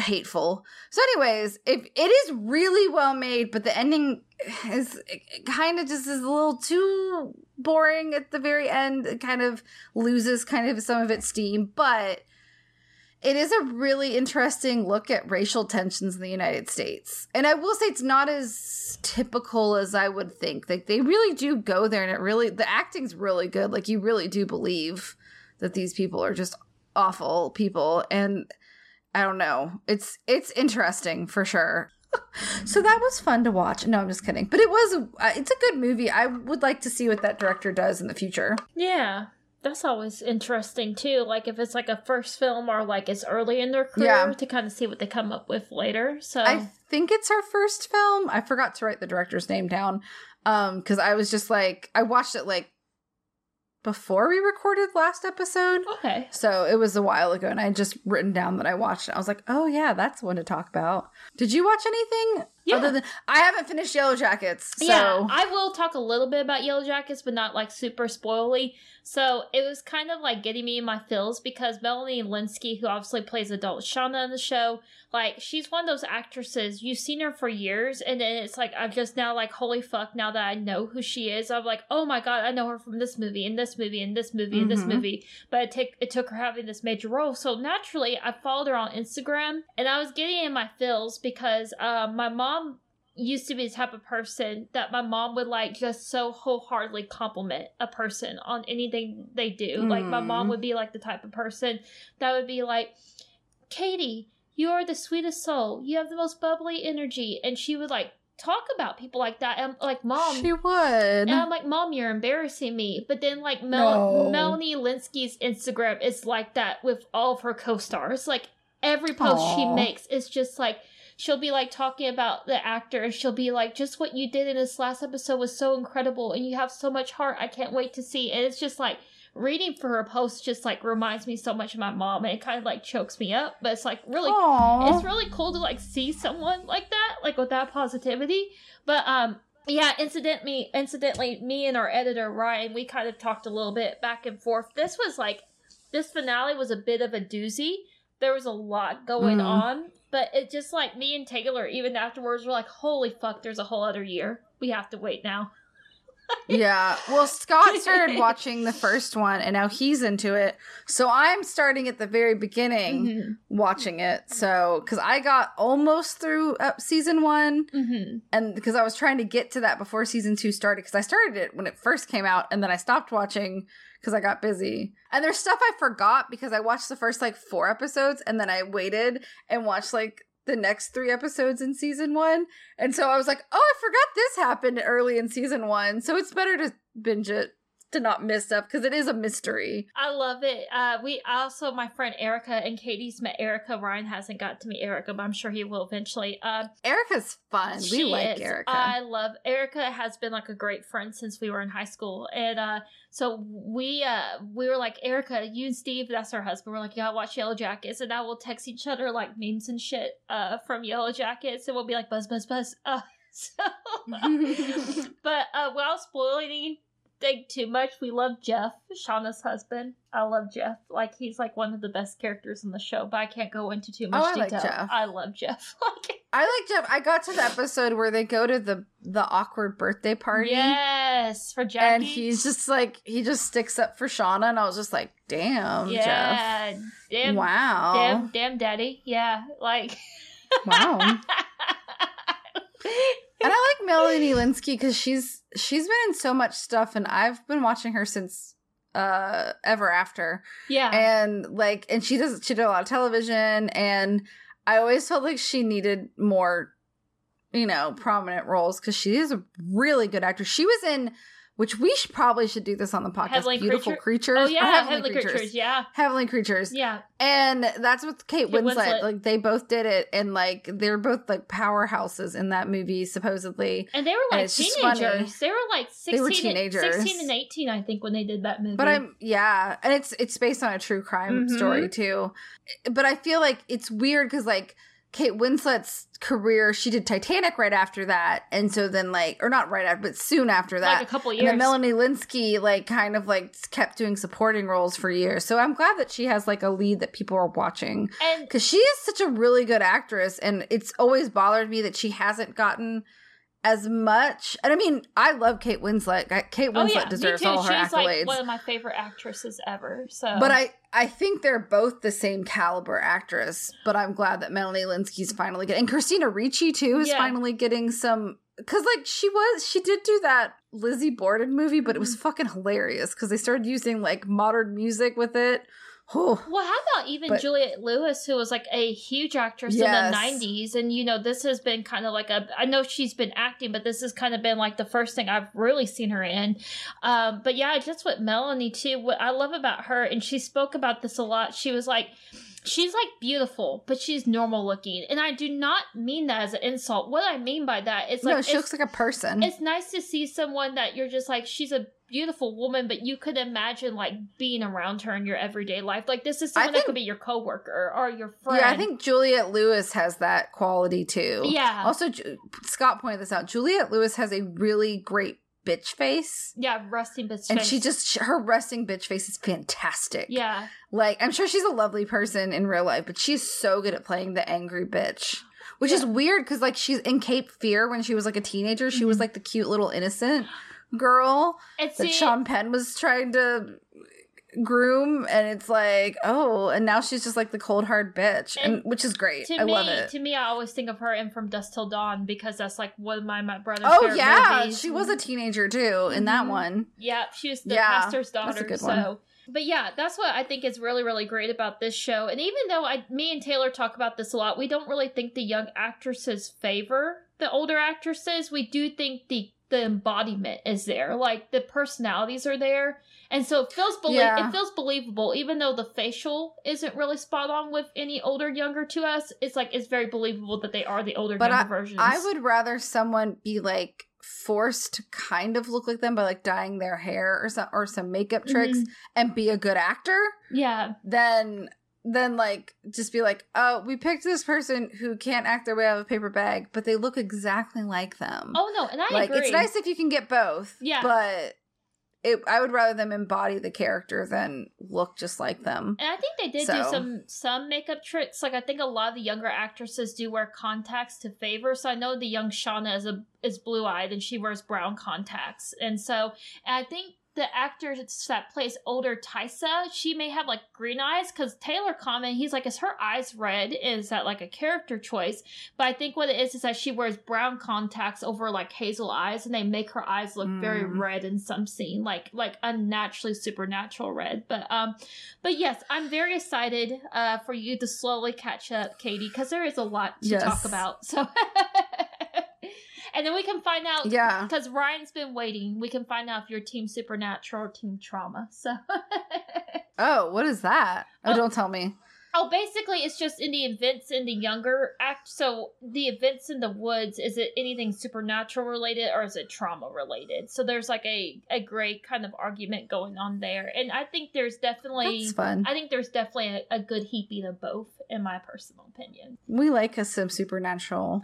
hateful so anyways if it is really well made but the ending is kind of just is a little too boring at the very end it kind of loses kind of some of its steam but it is a really interesting look at racial tensions in the United States. And I will say it's not as typical as I would think. Like they really do go there and it really the acting's really good. Like you really do believe that these people are just awful people and I don't know. It's it's interesting for sure. <laughs> so that was fun to watch. No, I'm just kidding. But it was uh, it's a good movie. I would like to see what that director does in the future. yeah, that's always interesting too. Like if it's like a first film or like it's early in their career Yeah. to kind of see what they come up with later. So I think it's her first film. I forgot to write the director's name down um because I was just like I watched it like before we recorded last episode. okay, So it was a while ago and I had just written down that I watched it. I was like, "Oh yeah, that's one to talk about." Did you watch anything Yeah. other than I haven't finished Yellowjackets. So yeah, I will talk a little bit about Yellowjackets, but not like super spoily. So it was kind of like getting me in my feels because Melanie Lynskey, who obviously plays adult Shauna in the show, like she's one of those actresses you've seen her for years, and then it's like I'm just now like, holy fuck! Now that I know who she is, I'm like, oh my god, I know her from this movie, and this movie, and this movie, and this Mhm. movie. But it took it took her having this major role, so naturally I followed her on Instagram, and I was getting in my feels because uh, my mom used to be the type of person that my mom would like just so wholeheartedly compliment a person on anything they do. Like my mom Mm. would be like the type of person that would be like, Katie, you are the sweetest soul. You have the most bubbly energy. And she would like talk about people like that. And I'm like, Mom, she would. and I'm like, Mom, you're embarrassing me. But then, like, Mel- No. Melanie Lynskey's Instagram is like that with all of her co stars. Like, every post she makes is just like, she'll be like talking about the actor and she'll be like, just what you did in this last episode was so incredible and you have so much heart. I can't wait to see. And it's just like reading for her post just like reminds me so much of my mom and it kind of like chokes me up. But it's like really Aww. it's really cool to like see someone like that, like with that positivity. But um yeah, incidentally incidentally, me and our editor Ryan, we kind of talked a little bit back and forth. This was like this finale was a bit of a doozy. There was a lot going Mm. on, but it just like me and Taylor, even afterwards, were like, "Holy fuck! There's a whole other year. We have to wait now." <laughs> yeah. Well, Scott started <laughs> watching the first one and now he's into it. So I'm starting at the very beginning Mhm. watching it. So, because I got almost through uh, season one Mm-hmm. and because I was trying to get to that before season two started because I started it when it first came out and then I stopped watching because I got busy. And there's stuff I forgot because I watched the first like four episodes and then I waited and watched like the next three episodes in season one. And so I was like, oh, I forgot this happened early in season one. So it's better to binge it to not miss stuff because it is a mystery. I love it. Uh, we also, my friend Erica and Katie's met Erica. Ryan hasn't got to meet Erica, but I'm sure he will eventually. Uh, Erica's fun. we like is. Erica. I love Erica. Has been like a great friend since we were in high school, and uh, so we uh we were like Erica, you and Steve, that's our husband. We're like, you gotta watch Yellowjackets, and now we'll text each other like memes and shit uh from Yellowjackets, and we'll be like buzz buzz buzz. Uh, <laughs> so, <laughs> <laughs> but uh, without spoiling thing too much, we love Jeff, Shauna's husband. I love Jeff. Like he's like one of the best characters in the show, but I can't go into too oh, much Oh, I like detail. Jeff. I love Jeff. <laughs> Like I like Jeff. I got to the episode where they go to the the awkward birthday party. Yes, for Jackie. And he's just like he just sticks up for Shauna, and I was just like, "Damn, yeah, Jeff! damn, wow, damn, damn, daddy. Yeah, like wow." <laughs> <laughs> And I like Melanie Lynskey because she's she's been in so much stuff, and I've been watching her since uh ever after, yeah, and like, and she does she did a lot of television, and I always felt like she needed more, you know, prominent roles because she is a really good actor. She was in, which we should, probably should do this on the podcast. Heavenly Beautiful Creature- creatures. oh yeah, Heavenly creatures. Yeah, Heavenly creatures. yeah, And that's with Kate Kate Winslet. Winslet. Like they both did it, and like they're both like powerhouses in that movie, supposedly. and they were like it's just funny. teenagers. They were like sixteen, They were and- sixteen and eighteen, I think, when they did that movie. But I'm yeah, and it's it's based on a true crime Mhm. story too. But I feel like it's weird because like Kate Winslet's career, she did Titanic right after that, and so then like or not right after, but soon after that. like a couple and years. then Melanie Lynskey like kind of like kept doing supporting roles for years. So I'm glad that she has like a lead that people are watching. and because she is such a really good actress and it's always bothered me that she hasn't gotten as much and i mean i love kate winslet kate oh winslet yeah, deserves all her She's like accolades one of my favorite actresses ever. So, but i i think they're both the same caliber actress but i'm glad that melanie lynskey's finally getting and christina ricci too is Yeah. finally getting some because like she was she did do that lizzie borden movie but it was Mm-hmm. fucking hilarious because they started using like modern music with it oh Well, how about even But- Juliette Lewis, who was like a huge actress Yes. in the '90s, and you know, this has been kind of like a. I know she's been acting, but this has kind of been like the first thing I've really seen her in. Um, but yeah, just with Melanie too. What I love about her, and she spoke about this a lot. She was like. She's like beautiful, but she's normal looking, and I do not mean that as an insult. What I mean by that is like no she looks like a person it's nice to see someone that you're just like she's a beautiful woman but you could imagine like being around her in your everyday life like this is someone that could be your coworker or your friend Yeah, I think Juliette Lewis has that quality too. Yeah. Also, Ju- Scott pointed this out. Juliette Lewis has a really great bitch face. yeah rusting bitch And face. she just, her resting bitch face is fantastic. yeah Like, I'm sure she's a lovely person in real life, but she's so good at playing the angry bitch. Which is weird because, like, she's in Cape Fear when she was like a teenager. She was Mhm. like the cute little innocent girl and that see Sean Penn was trying to groom. And it's like, oh, and now she's just like the cold hard bitch, and, And which is great. to I me love it. to me i always think of her in from dusk till dawn because that's like one of my, my brother's Oh yeah, movies. she was a teenager too in that Mhm. one. Yeah, she was the Yeah, pastor's daughter. so, one. but yeah, that's what I think is really, really great about this show. And even though I, me and Taylor talk about this a lot, we don't really think the young actresses favor the older actresses. We do think the the embodiment is there. Like the personalities are there. And so it feels belie- Yeah. it feels believable, even though the facial isn't really spot on with any older, younger to us. It's like it's very believable that they are the older, But younger versions. I would rather someone be like forced to kind of look like them by like dyeing their hair or some or some makeup tricks Mhm. and be a good actor Yeah. than than like just be like, oh, we picked this person who can't act their way out of a paper bag, but they look exactly like them. Oh no, and I like agree. it's nice if you can get both. Yeah. But it I would rather them embody the character than look just like them. And I think they did do some some makeup tricks. Like I think a lot of the younger actresses do wear contacts to favor. So I know the young Shauna is a is blue eyed and she wears brown contacts. And so and I think the actor that plays older Taissa, she may have like green eyes because Taylor comment he's like, is her eyes red? Is that like a character choice? But I think what it is is that she wears brown contacts over like hazel eyes, and they make her eyes look very Mm. red in some scene, like like unnaturally supernatural red. But um, but yes, I'm very excited uh, for you to slowly catch up, Katie, because there is a lot to Yes. talk about. So, <laughs> and then we can find out. Yeah. Because Ryan's been waiting, we can find out if you're Team Supernatural or Team Trauma. So, <laughs> Oh, what is that? Oh, Oh. don't tell me. Oh, basically, it's just in the events in the younger act. So, the events in the woods is it anything supernatural related or is it trauma related? So, there's like a a great kind of argument going on there, and I think there's definitely That's fun. I think there's definitely a, a good heaping of both, in my personal opinion. We like us some supernatural.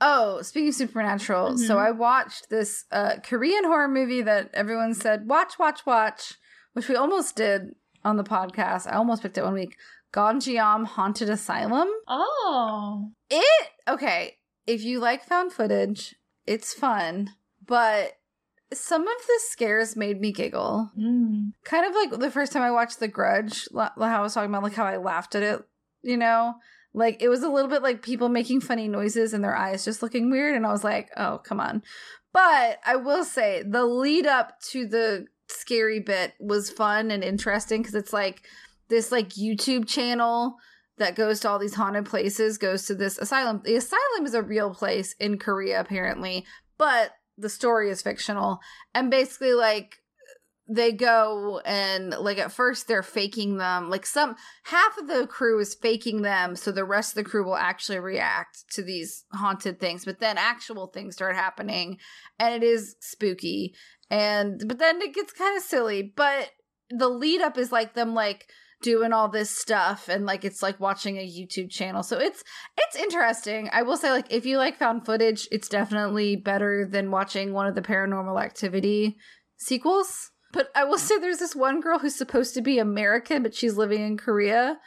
Oh, speaking of supernatural, so Mhm. I watched this uh, Korean horror movie that everyone said watch, watch, watch, which we almost did on the podcast. I almost picked it one week. Gonjiam Haunted Asylum. Oh, It okay. If you like found footage, it's fun, but some of the scares made me giggle. mm. Kind of like the first time I watched The Grudge, how I was talking about, like how I laughed at it, you know? Like it was a little bit like people making funny noises and their eyes just looking weird. And I was like, oh, come on. But I will say the lead up to the scary bit was fun and interesting because it's like this like YouTube channel that goes to all these haunted places goes to this asylum. The asylum is a real place in Korea, apparently, but the story is fictional. And basically, like, they go and like at first they're faking them like some half of the crew is faking them so the rest of the crew will actually react to these haunted things but then actual things start happening and it is spooky and but then it gets kind of silly but the lead up is like them like doing all this stuff and like it's like watching a YouTube channel. So it's it's interesting. I will say like if you like found footage, it's definitely better than watching one of the paranormal activity sequels. But I will <laughs> say there's this one girl who's supposed to be American but she's living in Korea.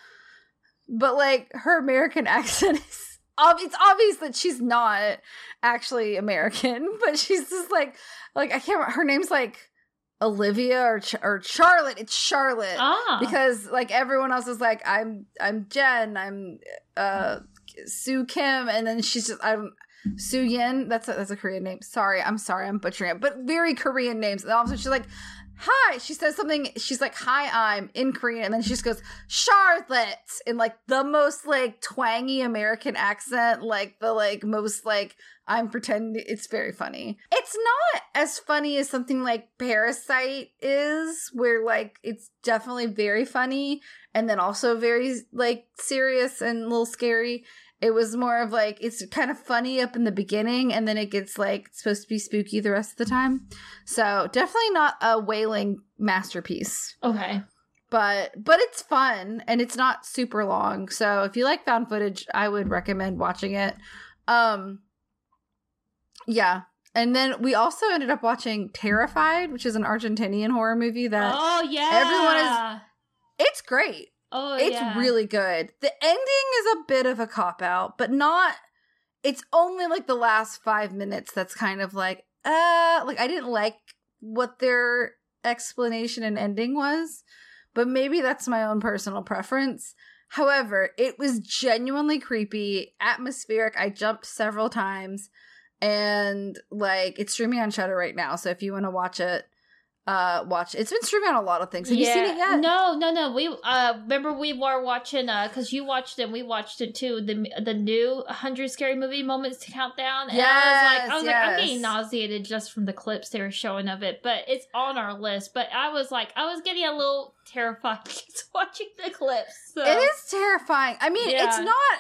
But like her American <laughs> accent is it's obvious that she's not actually American, <laughs> but she's just like like I can't her name's like Olivia or Ch- or Charlotte. It's Charlotte ah, because like everyone else is like I'm I'm Jen, I'm uh Sue Kim, and then she's just I'm Soo Yin. That's a, that's a Korean name. Sorry, I'm sorry, I'm butchering it, but very Korean names. And all of a sudden she's like. Hi, she says something. She's like, "Hi, I'm in Korean," and then she just goes, "Charlotte," in like the most like twangy American accent, like the like most like I'm pretending. It's very funny. It's not as funny as something like Parasite is, where like it's definitely very funny and then also very like serious and a little scary. It was more of like it's kind of funny up in the beginning and then it gets like supposed to be spooky the rest of the time. So definitely not a wailing masterpiece. Okay. but but it's fun and it's not super long. So if you like found footage i would recommend watching it. Um yeah. And then we also ended up watching terrified which is an argentinian horror movie that oh yeah, everyone is it's great Oh, it's yeah. really good. The ending is a bit of a cop out but not it's only like the last five minutes that's kind of like uh like i didn't like what their explanation and ending was but maybe that's my own personal preference. However it was genuinely creepy atmospheric. I jumped several times and like it's streaming on Shudder right now so if you want to watch it uh watch. It's been streaming on a lot of things. Have you seen it yet? No, no, no. We uh remember we were watching uh because you watched it, we watched it too. The the new 100 scary movie moments to count down. And I was like, I was like, I'm getting nauseated just from the clips they were showing of it. But it's on our list. But I was like, I was getting a little terrified <laughs> just watching the clips. So. It is terrifying. I mean, it's not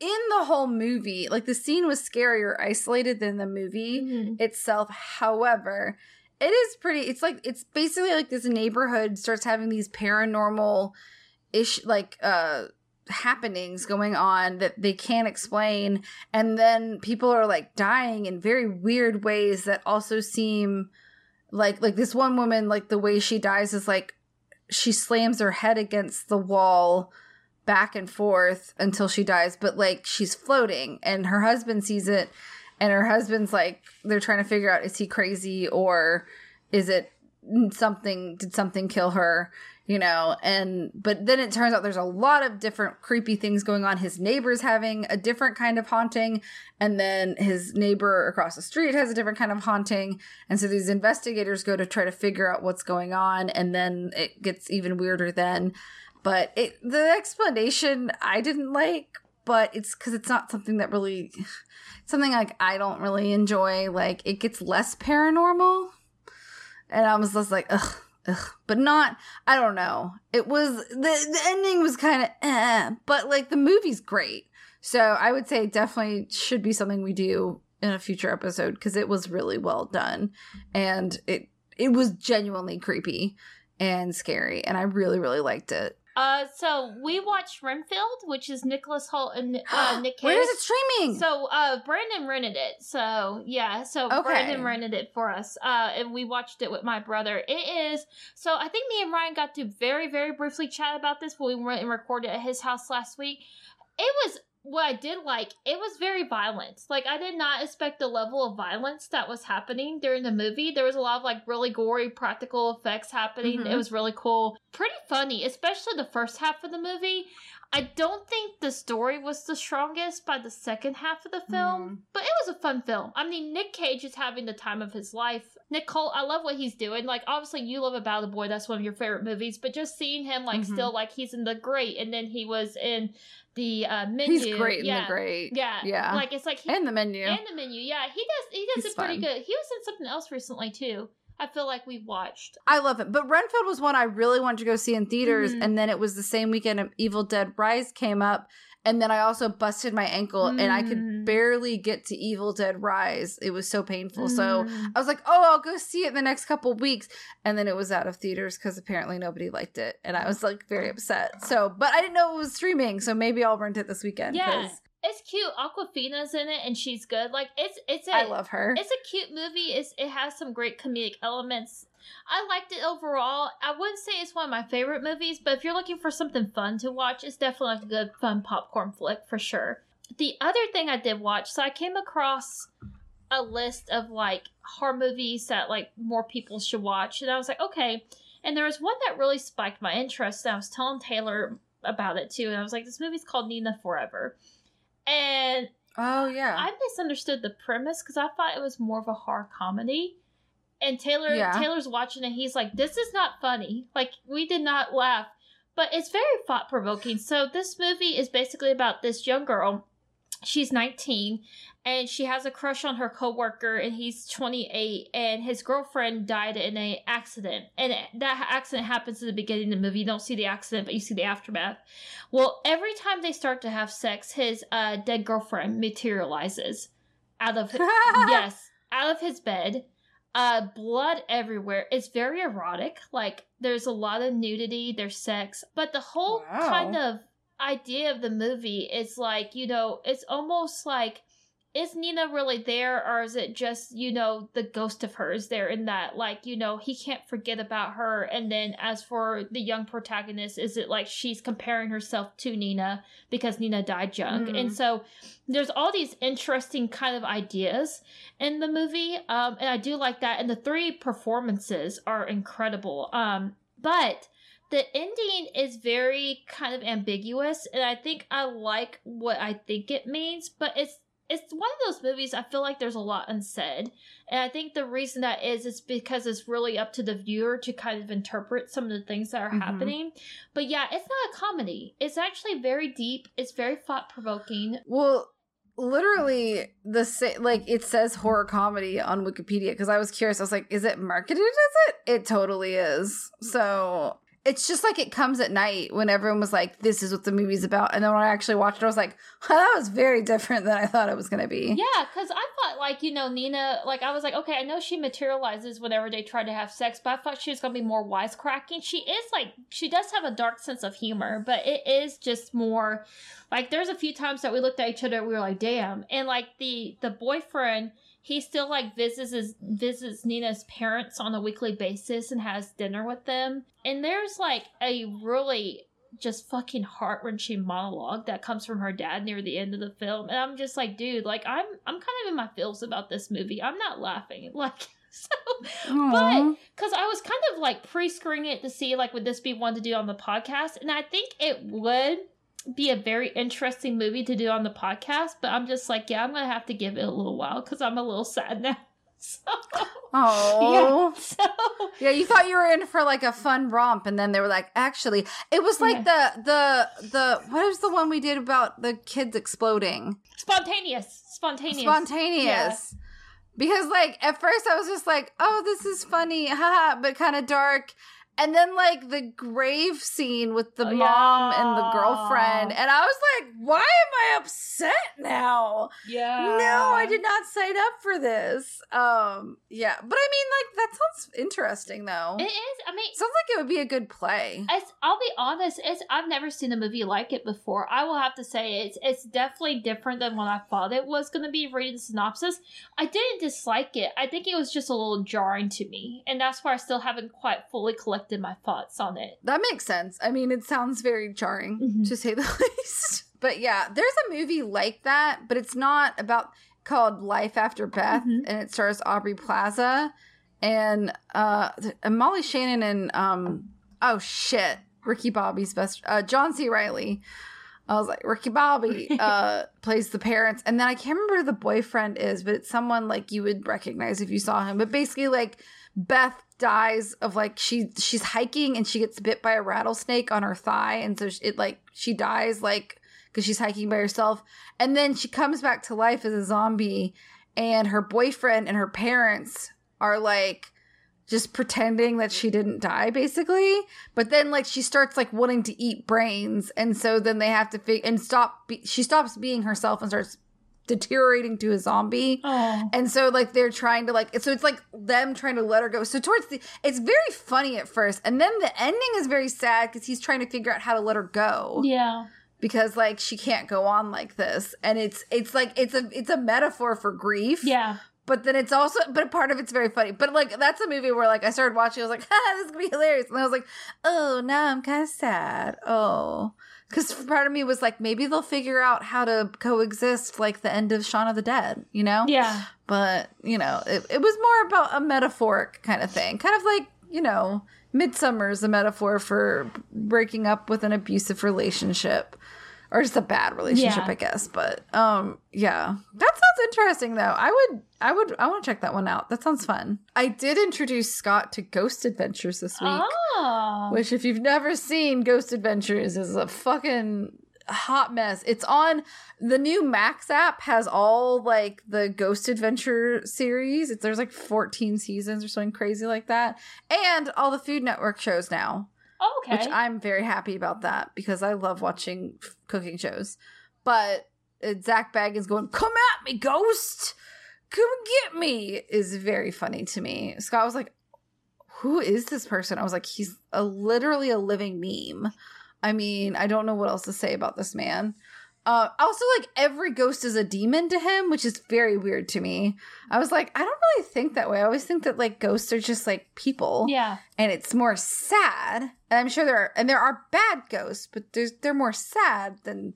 in the whole movie. Like the scene was scarier isolated than the movie Mhm. itself. However, it is pretty. It's like it's basically like this neighborhood starts having these paranormal ish like uh happenings going on that they can't explain and then people are like dying in very weird ways that also seem like like this one woman like the way she dies is like she slams her head against the wall back and forth until she dies but like she's floating and her husband sees it and her husband's like they're trying to figure out is he crazy or is it something did something kill her you know? And but then it turns out there's a lot of different creepy things going on. His neighbor's having a different kind of haunting. And then his neighbor across the street has a different kind of haunting. And so these investigators go to try to figure out what's going on. And then it gets even weirder then. But it the explanation i didn't like but it's because it's not something that really <sighs> something like i don't really enjoy like it gets less paranormal and I was just like, ugh, ugh, but not. I don't know. It was the the ending was kind of, eh, but like the movie's great. So I would say it definitely should be something we do in a future episode because it was really well done, and it it was genuinely creepy and scary, and I really really liked it. Uh, so we watched Renfield, which is Nicholas Hoult and uh, <gasps> Nick Cage. Where is it streaming? So uh Brandon rented it. So yeah, so Okay. Brandon rented it for us. Uh and we watched it with my brother. It is so I think me and Ryan got to very, very briefly chat about this when we went and recorded at his house last week. It was what I did like, it was very violent. Like I did not expect the level of violence that was happening during the movie. There was a lot of like really gory practical effects happening. Mhm. It was really cool. Pretty funny, especially the first half of the movie. I don't think the story was the strongest by the second half of the film, Mm. but it was a fun film. I mean, Nick Cage is having the time of his life. Nicole, I love what he's doing. Like, obviously, you love About a Boy. That's one of your favorite movies. But just seeing him, like, Mhm. still, like, he's in The Great, and then he was in the uh, menu. He's great in the great, Yeah, yeah, Like, it's like he and the menu. and the menu. Yeah, he does. He does He's it pretty fun. good. He was in something else recently too. I feel like we watched. I love it. But Renfield was one I really wanted to go see in theaters, Mhm. and then it was the same weekend Evil Dead Rise came up, and then I also busted my ankle, and I Mm. could barely get to Evil Dead Rise. It was so painful. So Mm. I was like, "Oh, I'll go see it the next couple weeks," and then it was out of theaters because apparently nobody liked it, and I was like very upset. So, but I didn't know it was streaming, so maybe I'll rent it this weekend. Yeah. It's cute. Awkwafina's in it, and she's good. Like it's it's a I love her. it's a cute movie. It's it has some great comedic elements. I liked it overall. I wouldn't say it's one of my favorite movies, but if you're looking for something fun to watch, it's definitely like a good fun popcorn flick for sure. The other thing I did watch, so I came across a list of like horror movies that like more people should watch, and I was like, okay. And there was one that really spiked my interest, and I was telling Taylor about it too, and I was like, this movie's called Nina Forever, and oh yeah, I misunderstood the premise because I thought it was more of a horror comedy. And Taylor Yeah. Taylor's watching it. He's like, "This is not funny. Like we did not laugh, but it's very thought provoking." So this movie is basically about this young girl. She's 19 and she has a crush on her coworker and he's 28 and his girlfriend died in a accident. And that accident happens at the beginning of the movie. You don't see the accident, but you see the aftermath. Well, every time they start to have sex, his uh, dead girlfriend materializes out of <laughs> yes, out of his bed. Uh, blood everywhere. It's very erotic. Like there's a lot of nudity. There's sex, but the whole Wow. kind of idea of the movie is like you know, it's almost like is Nina really there or is it just, you know, the ghost of her is there in that like, you know, he can't forget about her and then as for the young protagonist, is it like she's comparing herself to Nina because Nina died young. Mhm. And so there's all these interesting kind of ideas in the movie. Um and I do like that and the three performances are incredible. Um but the ending is very kind of ambiguous and I think I like what I think it means, but it's it's one of those movies I feel like there's a lot unsaid. And I think the reason that is is because it's really up to the viewer to kind of interpret some of the things that are Mhm. happening. But yeah, it's not a comedy. It's actually very deep. It's very thought provoking. Well, literally the sa- like it says horror comedy on Wikipedia because I was curious. I was like, is it marketed as it? It totally is. So it's just like it comes at night when everyone was like, "This is what the movie's about," and then when I actually watched it, I was like, <laughs> "Huh, "That was very different than I thought it was going to be." Yeah, because I thought, like, you know, Nina, like, I was like, okay, I know she materializes whenever they try to have sex, but I thought she was going to be more wisecracking. She is, like, she does have a dark sense of humor, but it is just more, like, there's a few times that we looked at each other we were like, damn. And, like, the, the boyfriend, he still, like, visits his, visits Nina's parents on a weekly basis and has dinner with them. And there's, like, a really just fucking heart wrenching monologue that comes from her dad near the end of the film, and I'm just like, dude, like I'm I'm kind of in my feels about this movie. I'm not laughing, <laughs> like so, Aw. but because I was kind of like pre-screening it to see like would this be one to do on the podcast, and I think it would be a very interesting movie to do on the podcast. But I'm just like, yeah, I'm gonna have to give it a little while because I'm a little sad now. <laughs> So Oh. yeah, so Yeah, you thought you were in for like a fun romp, and then they were like, actually, it was like the the the what was the one we did about the kids exploding? spontaneous, spontaneous, Spontaneous. Because like at first I was just like, oh, this is funny, haha, <laughs> but kind of dark. And then like the grave scene with the Oh, mom and the girlfriend, and I was like, why am I upset now? Yeah. no, I did not sign up for this. Um, yeah, but I mean, like that sounds interesting though. It is. I mean, Sounds like it would be a good play. It's, I'll be honest. It's I've never seen a movie like it before. I will have to say it's it's definitely different than what I thought it was going to be. Reading the synopsis, I didn't dislike it. I think it was just a little jarring to me, and that's why I still haven't quite fully collected my thoughts on it. That makes sense. I mean, it sounds very jarring Mhm. to say the <laughs> least. But yeah, there's a movie like that, but it's not about called Life After Beth, Mhm. and it stars Aubrey Plaza and uh and Molly Shannon and um oh shit, Ricky Bobby's best uh John C. Reilly. I was like, Ricky Bobby uh plays the parents, and then I can't remember who the boyfriend is, but it's someone like you would recognize if you saw him. But basically, like Beth dies of like she she's hiking and she gets bit by a rattlesnake on her thigh, and so it like she dies like because she's hiking by herself, and then she comes back to life as a zombie, and her boyfriend and her parents are like just pretending that she didn't die basically. But then like she starts like wanting to eat brains. And so then they have to fig- and stop be- she stops being herself and starts deteriorating to a zombie. Oh, and so like they're trying to like so it's like them trying to let her go. So towards the it's very funny at first and then the ending is very sad because he's trying to figure out how to let her go. Yeah. because like she can't go on like this. And it's it's like it's a it's a metaphor for grief. Yeah. but then it's also but part of it's very funny. But like that's a movie where like i started watching i was like <laughs> ah, this is gonna be hilarious. And i was like oh now i'm kind of sad. Oh because part of me was like maybe they'll figure out how to coexist like the end of Shaun of the Dead, you know? Yeah. But, you know, it, it was more about a metaphoric kind of thing. Kind of like, you know, Midsummer is a metaphor for breaking up with an abusive relationship. Or just a bad relationship, Yeah. I guess. But um yeah. That sounds interesting though. I would I would I want to check that one out. That sounds fun. I did introduce Scott to Ghost Adventures this week. Oh. Which, if you've never seen Ghost Adventures, is a fucking hot mess. It's on the new Max app has all like the Ghost Adventure series. It's, there's like 14 seasons or something crazy like that, and all the Food Network shows now. Okay. Which I'm very happy about that because I love watching f- cooking shows. But uh, Zak Bagans going, "Come at me, Ghost! Come get me!" is very funny to me. Scott was like, "Who is this person?" I was like, "He's a literally a living meme." I mean, I don't know what else to say about this man. Uh, also, like every ghost is a demon to him, which is very weird to me. I was like, I don't really think that way. I always think that like ghosts are just like people yeah. and it's more sad. And I'm sure there are, and there are bad ghosts, but there's they're more sad than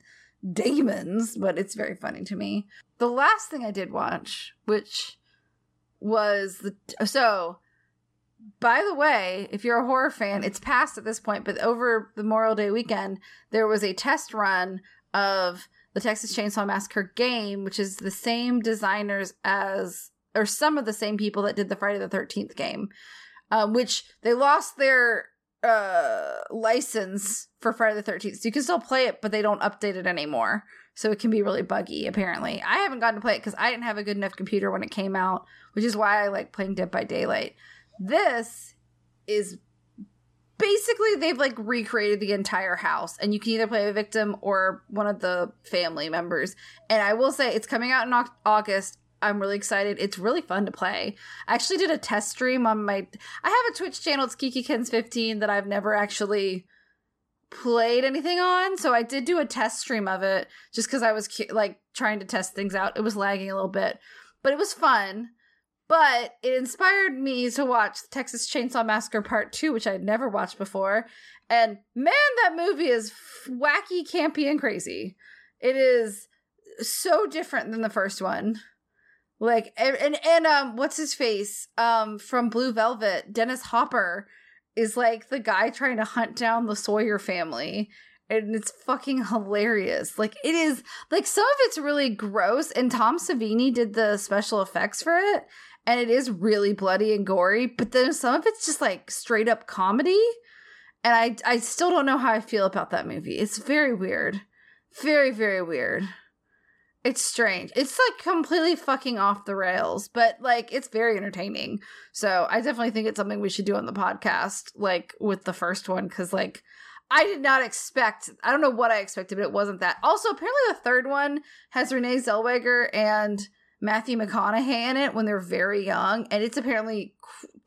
demons. But it's very funny to me. The last thing I did watch, which was the so. By the way, if you're a horror fan, it's past at this point, but over the Memorial Day weekend, there was a test run of the Texas Chainsaw Massacre game, which is the same designers as, or some of the same people that did the Friday the 13th game, um, which they lost their uh, license for Friday the 13th. So you can still play it, but they don't update it anymore. So it can be really buggy, apparently. I haven't gotten to play it because I didn't have a good enough computer when it came out, which is why I like playing Dead by Daylight. This is basically they've like recreated the entire house and you can either play a victim or one of the family members. And i will say it's coming out in august. I'm really excited. It's really fun to play. I actually did a test stream on my i have a twitch channel it's kikikens 15 that i've never actually played anything on. So i did do a test stream of it just because i was like trying to test things out. It was lagging a little bit but it was fun but it inspired me to watch Texas Chainsaw Massacre Part 2, which I'd never watched before. And man, that movie is wacky, campy, and crazy. It is so different than the first one. Like and and, and um what's his face? Um from Blue Velvet, Dennis Hopper is like the guy trying to hunt down the Sawyer family and it's fucking hilarious. Like it is like some of it's really gross and Tom Savini did the special effects for it and it is really bloody and gory, but then some of it's just like straight up comedy. And I I still don't know how I feel about that movie. It's very weird. Very, very weird. It's strange. It's like completely fucking off the rails, but like it's very entertaining. So I definitely think it's something we should do on the podcast, like with the first one, because like I did not expect. I don't know what I expected, but it wasn't that. Also, apparently the third one has Renee Zellweger and Matthew McConaughey in it when they're very young, and it's apparently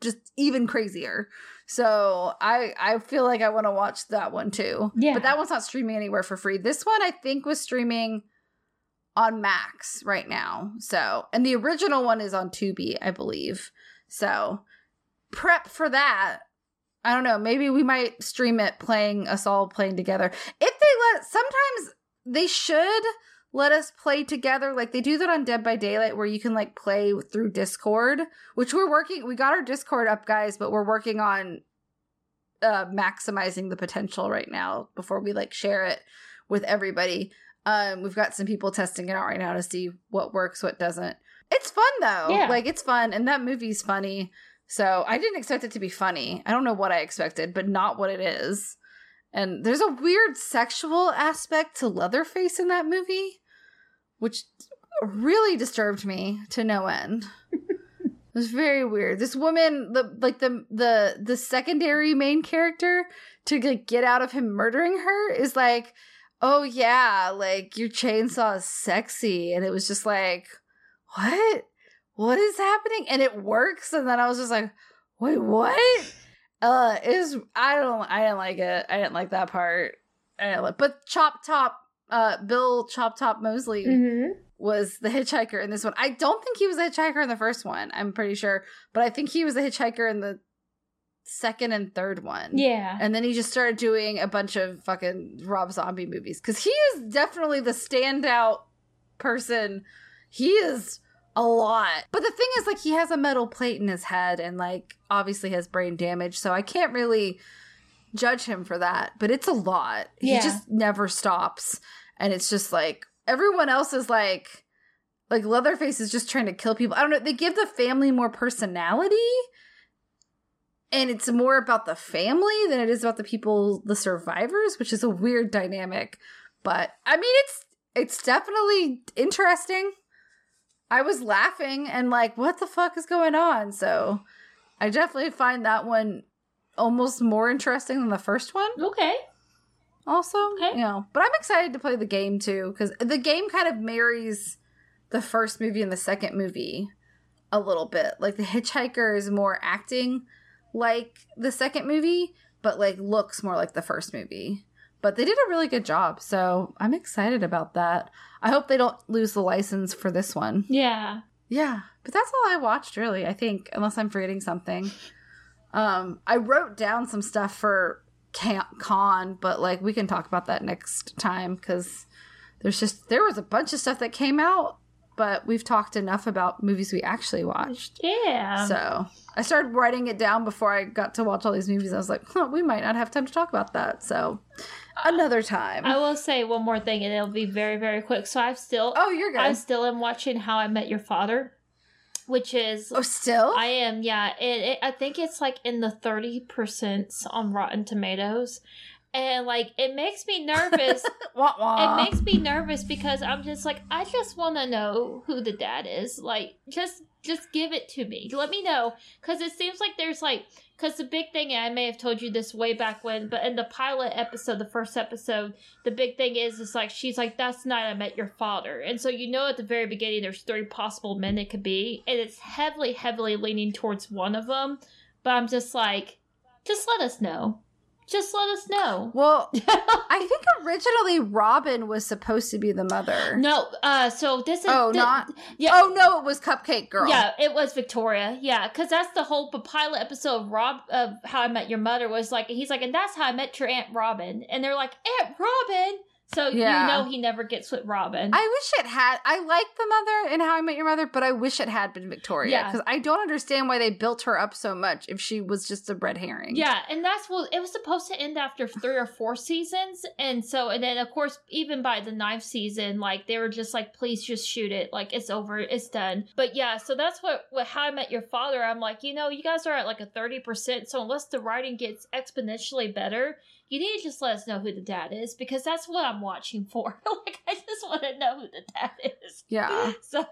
just even crazier. So I I feel like I want to watch that one too. Yeah, but that one's not streaming anywhere for free. This one I think was streaming on Max right now. So and the original one is on Tubi, I believe. So prep for that. I don't know. Maybe we might stream it playing us all playing together. If they let sometimes they should let us play together. Like they do that on dead by daylight where you can like play through discord which we're working we got our discord up guys but we're working on uh maximizing the potential right now before we like share it with everybody. Um we've got some people testing it out right now to see what works what doesn't. It's fun though. Yeah. like it's fun and that movie's funny. So i didn't expect it to be funny. I don't know what i expected but not what it is. And there's a weird sexual aspect to Leatherface in that movie, which really disturbed me to no end. <laughs> it was very weird. This woman, the like the the the secondary main character to like get out of him murdering her is like, oh yeah, like your chainsaw is sexy, and it was just like, what? What is happening? And it works, and then I was just like, wait, what? Uh, is I don't I didn't like it. I didn't like that part. I didn't like, but Chop Top, uh, Bill Chop Top Moseley mm-hmm. was the hitchhiker in this one. I don't think he was a hitchhiker in the first one. I'm pretty sure, but I think he was a hitchhiker in the second and third one. Yeah, and then he just started doing a bunch of fucking Rob Zombie movies because he is definitely the standout person. He is a lot. But the thing is, like, he has a metal plate in his head and, like, obviously has brain damage. So I can't really judge him for that. But it's a lot. Yeah. He just never stops. And it's just like, everyone else is like, like, Leatherface is just trying to kill people. I don't know. They give the family more personality. And it's more about the family than it is about the people, the survivors, which is a weird dynamic. But I mean, it's it's definitely interesting. I was laughing and like, what the fuck is going on? So I definitely find that one almost more interesting than the first one. Okay. Also, okay. you know, but I'm excited to play the game too because the game kind of marries the first movie and the second movie a little bit. Like the hitchhiker is more acting like the second movie, but like looks more like the first movie but they did a really good job. So I'm excited about that. I hope they don't lose the license for this one. Yeah. Yeah. But that's all I watched really, I think, unless I'm forgetting something. Um, I wrote down some stuff for con, but like we can talk about that next time because there's just there was a bunch of stuff that came out but we've talked enough about movies we actually watched. Yeah. So I started writing it down before I got to watch all these movies. I was like, huh, we might not have time to talk about that. So another time. I will say one more thing, and it'll be very, very quick. So I've still, oh, you're good. I still am watching How I Met Your Father, which is oh, still? I am, yeah. It, it, I think it's like in the 30% on Rotten Tomatoes. And like, it makes me nervous. <laughs> wah, wah. it makes me nervous because I'm just like, I just want to know who the dad is. Like, just, just give it to me. Let me know. Cause it seems like there's like, cause the big thing, I may have told you this way back when, but in the pilot episode, the first episode, the big thing is, is like, she's like, that's not, I met your father. And so you know at the very beginning, there's three possible men it could be. And it's heavily, heavily leaning towards one of them. But I'm just like, just let us know. Just let us know. well, <laughs> I think originally Robin was supposed to be the mother. No, uh, so this is Oh, not? yeah. Oh, no, it was Cupcake Girl. Yeah, it was Victoria. Yeah, because that's the whole pilot episode of Rob of How I Met Your Mother was like he's like, and that's how I met your Aunt Robin, and they're like Aunt Robin. So Yeah. you know he never gets with Robin. I wish it had. I like the mother in How I Met Your Mother, but I wish it had been Victoria Yeah. because I don't understand why they built her up so much if she was just a red herring. yeah, and that's what it was supposed to end after three or four seasons, and so and then of course even by the ninth season, like they were just like, please just shoot it, like it's over, it's done. But yeah, so that's what with How I Met Your Father. I'm like, you know, you guys are at like a thirty percent, so unless the writing gets exponentially better, you need to just let us know who the dad is because that's what I'm watching for. <laughs> like I just want to know who the dad is. yeah. <laughs> So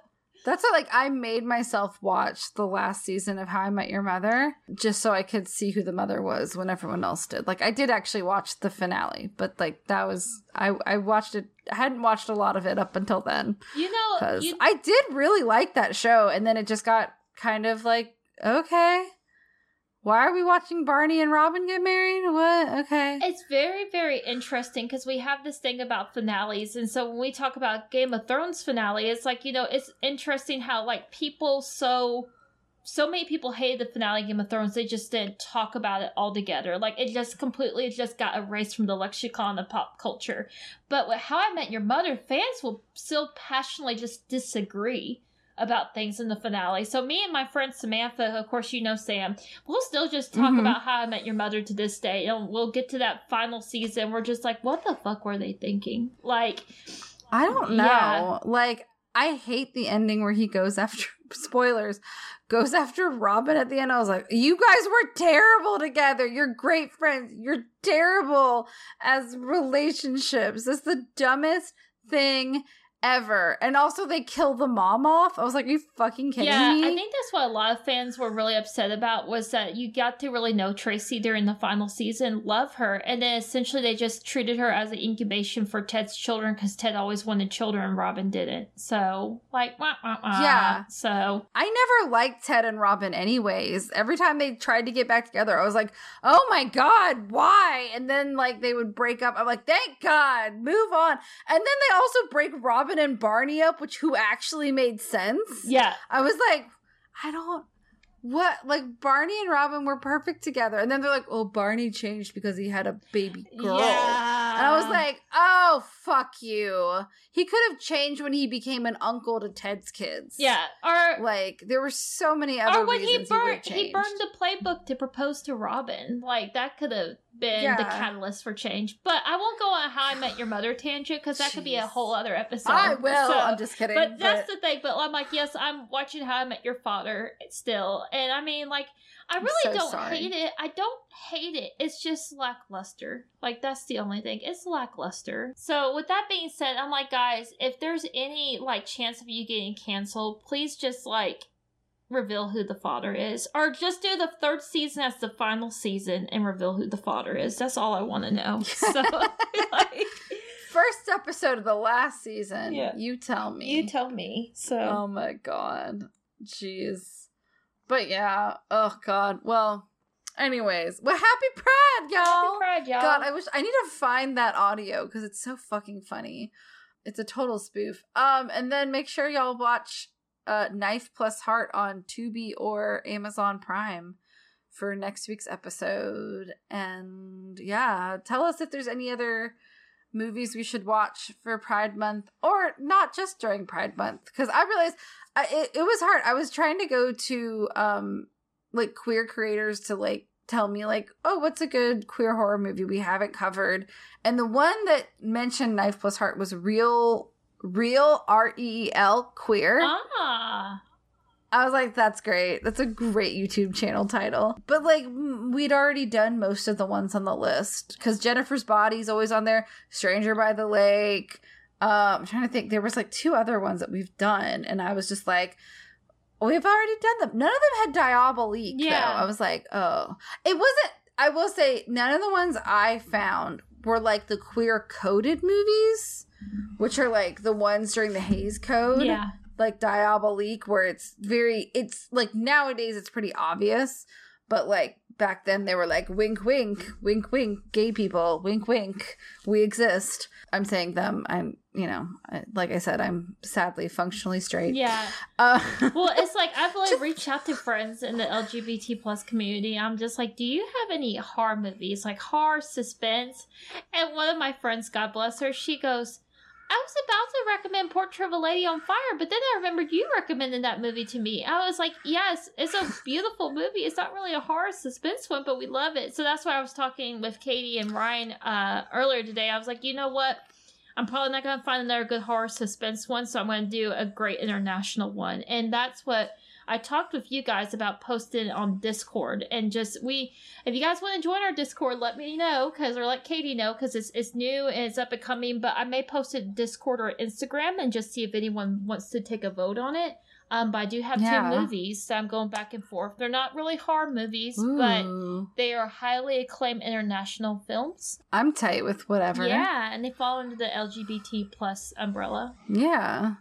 That's what, like, I made myself watch the last season of How I Met Your Mother just so I could see who the mother was when everyone else did. Like, I did actually watch the finale, but like that was I I watched it. I hadn't watched a lot of it up until then you know, because you, I did really like that show, and then it just got kind of like okay. Why are we watching Barney and Robin get married? What? Okay. It's very, very interesting because we have this thing about finales. And so when we talk about Game of Thrones finale, it's like, you know, it's interesting how, like, people so. So many people hated the finale Game of Thrones, they just didn't talk about it altogether. Like, it just completely just got erased from the lexicon of pop culture. But with How I Met Your Mother, fans will still passionately just disagree about things in the finale. So me and my friend Samantha, of course you know Sam, we'll still just talk Mhm. about how I met your mother to this day. And we'll get to that final season. We're just like, what the fuck were they thinking? Like, I don't know. Yeah. Like, I hate the ending where he goes after <laughs> spoilers, goes after Robin at the end. I was like, you guys were terrible together. You're great friends. You're terrible as relationships. That's the dumbest thing ever. And also they kill the mom off. I was like, are you fucking kidding yeah, me? I think that's what a lot of fans were really upset about was that you got to really know Tracy during the final season, love her, and then essentially they just treated her as an incubation for Ted's children because Ted always wanted children and Robin didn't. So, like, wah, wah, wah. Yeah. So, I never liked Ted and Robin anyways. Every time they tried to get back together, I was like, "Oh my god, why?" And then like they would break up. I'm like, "Thank God, move on." And then they also break Robin and Barney up, which who actually made sense. yeah. I was like, I don't what like Barney and Robin were perfect together. And then they're like, "Oh, Barney changed because he had a baby girl." Yeah. And I was like, "Oh, fuck you." He could have changed when he became an uncle to Ted's kids. yeah. Or Like there were so many other or when he burned would've he, burned the playbook to propose to Robin. Like that could have been the catalyst for change. But I won't go on how I met your mother tangent because that could be a whole other episode. I will. So- I'm just kidding. but that's the thing. But I'm like, yes, I'm watching How I Met Your Father still, and I mean, like, I really so don't sorry. hate it. I don't hate it. It's just lackluster. Like that's the only thing. It's lackluster. So with that being said, I'm like, guys, if there's any like chance of you getting canceled, please just like reveal who the father is, or just do the third season as the final season and reveal who the father is. That's all I want to know. <laughs> So. like, first episode of the last season. Yeah. You tell me. you tell me. So Oh my god. Jeez. But yeah. Oh god. Well, anyways. Well, happy Pride, y'all. Happy Pride, y'all. God, I wish I need to find that audio because it's so fucking funny. It's a total spoof. Um, and then make sure y'all watch uh Knife Plus Heart on Tubi or Amazon Prime for next week's episode. And yeah, tell us if there's any other movies we should watch for Pride Month, or not just during Pride Month, because I realized I, it, it was hard. I was trying to go to um like queer creators to like tell me like, oh, what's a good queer horror movie we haven't covered? And the one that mentioned Knife Plus Heart was real, real R E E L queer. Ah. I was like, that's great. That's a great YouTube channel title. But like, we'd already done most of the ones on the list because Jennifer's Body's always on there. Stranger by the Lake. Uh, I'm trying to think. There was like two other ones that we've done, and I was just like, we've already done them. None of them had Diabolique. Yeah. Though. I was like, oh, it wasn't. I will say, none of the ones I found were like the queer coded movies, which are like the ones during the Hays Code Yeah. Like Diabolique, where it's very, it's like nowadays it's pretty obvious, but like back then they were like wink, wink, wink, wink, gay people, wink, wink, we exist. I'm saying them. I'm, you know, I- like I said, I'm sadly functionally straight. Yeah. <laughs> Uh, Well, it's like I've like reached out to friends in the LGBT plus community. I'm just like, do you have any horror movies, like horror suspense? And one of my friends, God bless her, she goes, I was about to recommend Portrait of a Lady on Fire, but then I remembered you recommended that movie to me. I was like, yes, it's a beautiful movie. It's not really a horror suspense one, but we love it. So that's why I was talking with Katie and Ryan uh, earlier today. I was like, you know what? I'm probably not going to find another good horror suspense one, so I'm going to do a great international one. And that's what I talked with you guys about posting on Discord. And just, we, if you guys want to join our Discord, let me know, because, or let Katie know, because it's, it's new and it's up and coming. But I may post it Discord or Instagram and just see if anyone wants to take a vote on it. Um, but I do have Yeah. two movies, so I'm going back and forth. They're not really horror movies, but they are highly acclaimed international films. I'm tight with whatever. Yeah, and they fall under the LGBT plus umbrella. Yeah.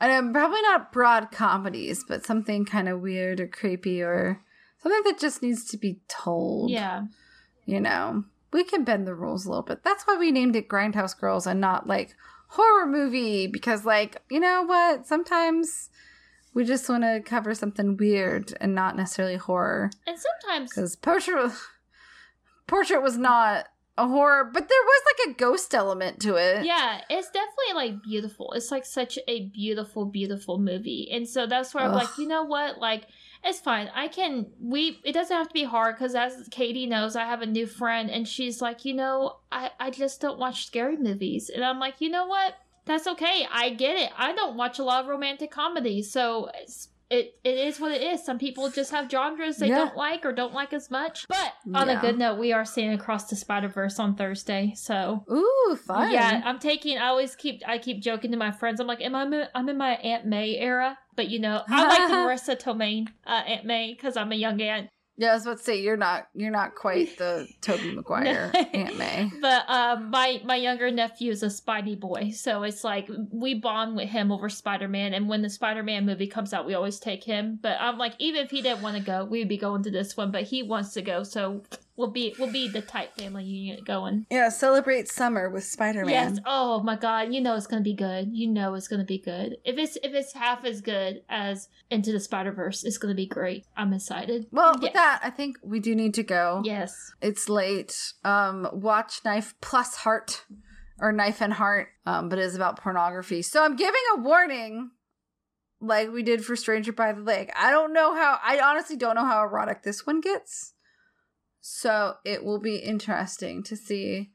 And um, probably not broad comedies, but something kind of weird or creepy or something that just needs to be told. Yeah. you know, we can bend the rules a little bit. That's why we named it Grindhouse Girls and not like horror movie because, like, you know what? Sometimes we just want to cover something weird and not necessarily horror. And sometimes Because Portrait, Portrait was not a horror, but there was like a ghost element to it. Yeah, it's definitely like beautiful. It's like such a beautiful, beautiful movie. And so that's where I'm like, you know what? Like, it's fine. I can, we, it doesn't have to be hard because as Katie knows, I have a new friend and she's like, you know, I, I just don't watch scary movies. And I'm like, you know what? That's okay. I get it. I don't watch a lot of romantic comedies. So it's, it, it is what it is. Some people just have genres they Yeah. don't like or don't like as much. But on Yeah. a good note, we are seeing Across the Spider Verse on Thursday. So Ooh, fun. yeah, I'm taking. I always keep. I keep joking to my friends. I'm like, am I? I'm in my Aunt May era, but you know, I like the <laughs> Marisa Tomei uh, Aunt May because I'm a young aunt. Yeah, I was about to say you're not you're not quite the <laughs> Tobey Maguire Aunt May. <laughs> But um, my my younger nephew is a Spidey boy, so it's like we bond with him over Spider Man. And when the Spider Man movie comes out, we always take him. But I'm like, even if he didn't want to go, we'd be going to this one. But he wants to go, so we'll be we'll be the tight family unit going. Yeah, celebrate summer with Spider Man. Yes. Oh my God. You know it's gonna be good. You know it's gonna be good. If it's if it's half as good as Into the Spider Verse, it's gonna be great. I'm excited. Well, Yes. with that, I think we do need to go. Yes. It's late. Um, watch Knife Plus Heart or Knife and Heart, um, but it is about pornography. So I'm giving a warning, like we did for Stranger by the Lake. I don't know how. I honestly don't know how erotic this one gets. So it will be interesting to see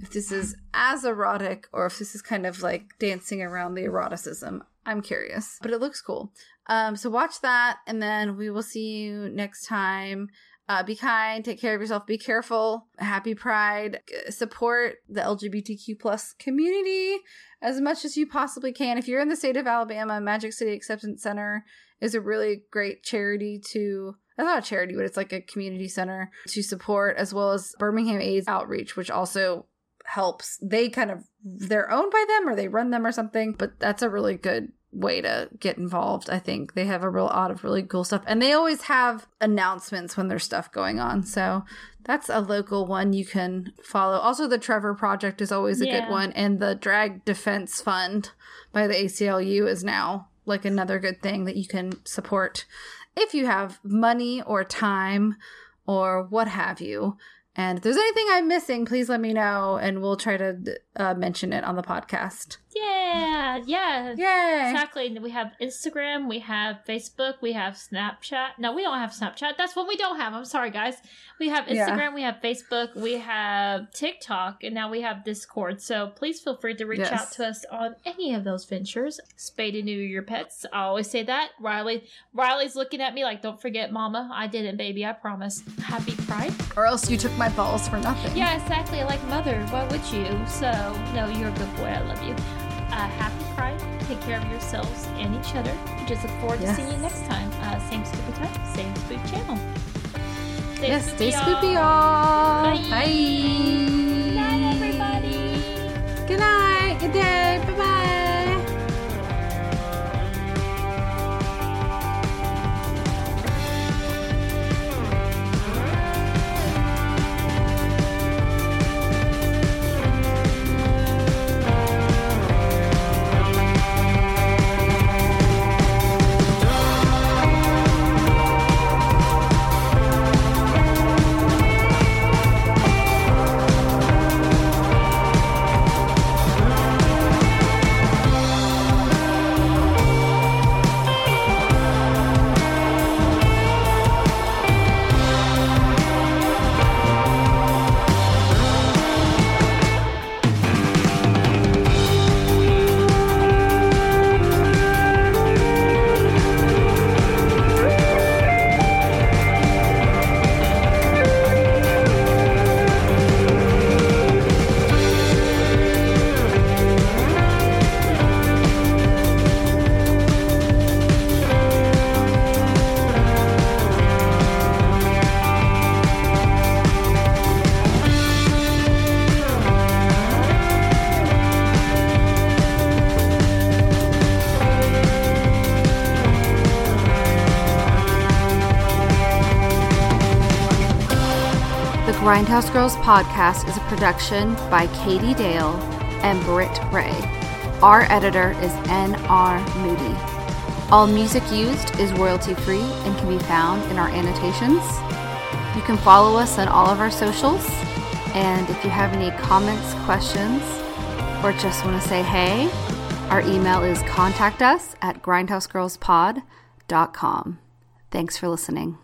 if this is as erotic or if this is kind of like dancing around the eroticism. I'm curious, but it looks cool. Um, so watch that, and then we will see you next time. Uh, be kind, take care of yourself, be careful. Happy Pride. Support the LGBTQ plus community as much as you possibly can. If you're in the state of Alabama, Magic City Acceptance Center is a really great charity to. It's not a charity, but it's like a community center to support, as well as Birmingham AIDS Outreach, which also helps. They kind of they're owned by them or they run them or something, but that's a really good way to get involved. I think they have a real lot of really cool stuff, and they always have announcements when there's stuff going on. So that's a local one you can follow. Also, the Trevor Project is always a Yeah. good one, and the Drag Defense Fund by the ACLU is now like another good thing that you can support if you have money or time or what have you. And if there's anything I'm missing, please let me know and we'll try to uh, mention it on the podcast. Yeah, yeah. Yay! Exactly. And We have Instagram, we have Facebook, we have Snapchat. No, we don't have Snapchat. That's what we don't have. I'm sorry, guys. We have Yeah. Instagram, we have Facebook, we have TikTok, and now we have Discord. So please feel free to reach Yes. out to us on any of those ventures. Spay to neuter your pets. I always say that. Riley, Riley's looking at me like, "Don't forget, Mama. I didn't, baby. I promise." Happy Pride. Or else you took my balls for nothing. Yeah, exactly. Like mother, why would you? So, no, you're a good boy. I love you. Uh, happy Pride. Take care of yourselves and each other. Just look forward Yes. to seeing you next time. Uh, same spooky time, same spook channel. Stay Yes, stay y'all. spoopy, y'all. Bye. Bye. Night, everybody. Good night. Good day. Bye bye. Grindhouse Girls podcast is a production by Katie Dale and Brit Ray. Our editor is N.R. Moody. All music used is royalty free and can be found in our annotations. You can follow us on all of our socials. And if you have any comments, questions, or just want to say hey, our email is contact us at grindhousegirlspod.com. Thanks for listening.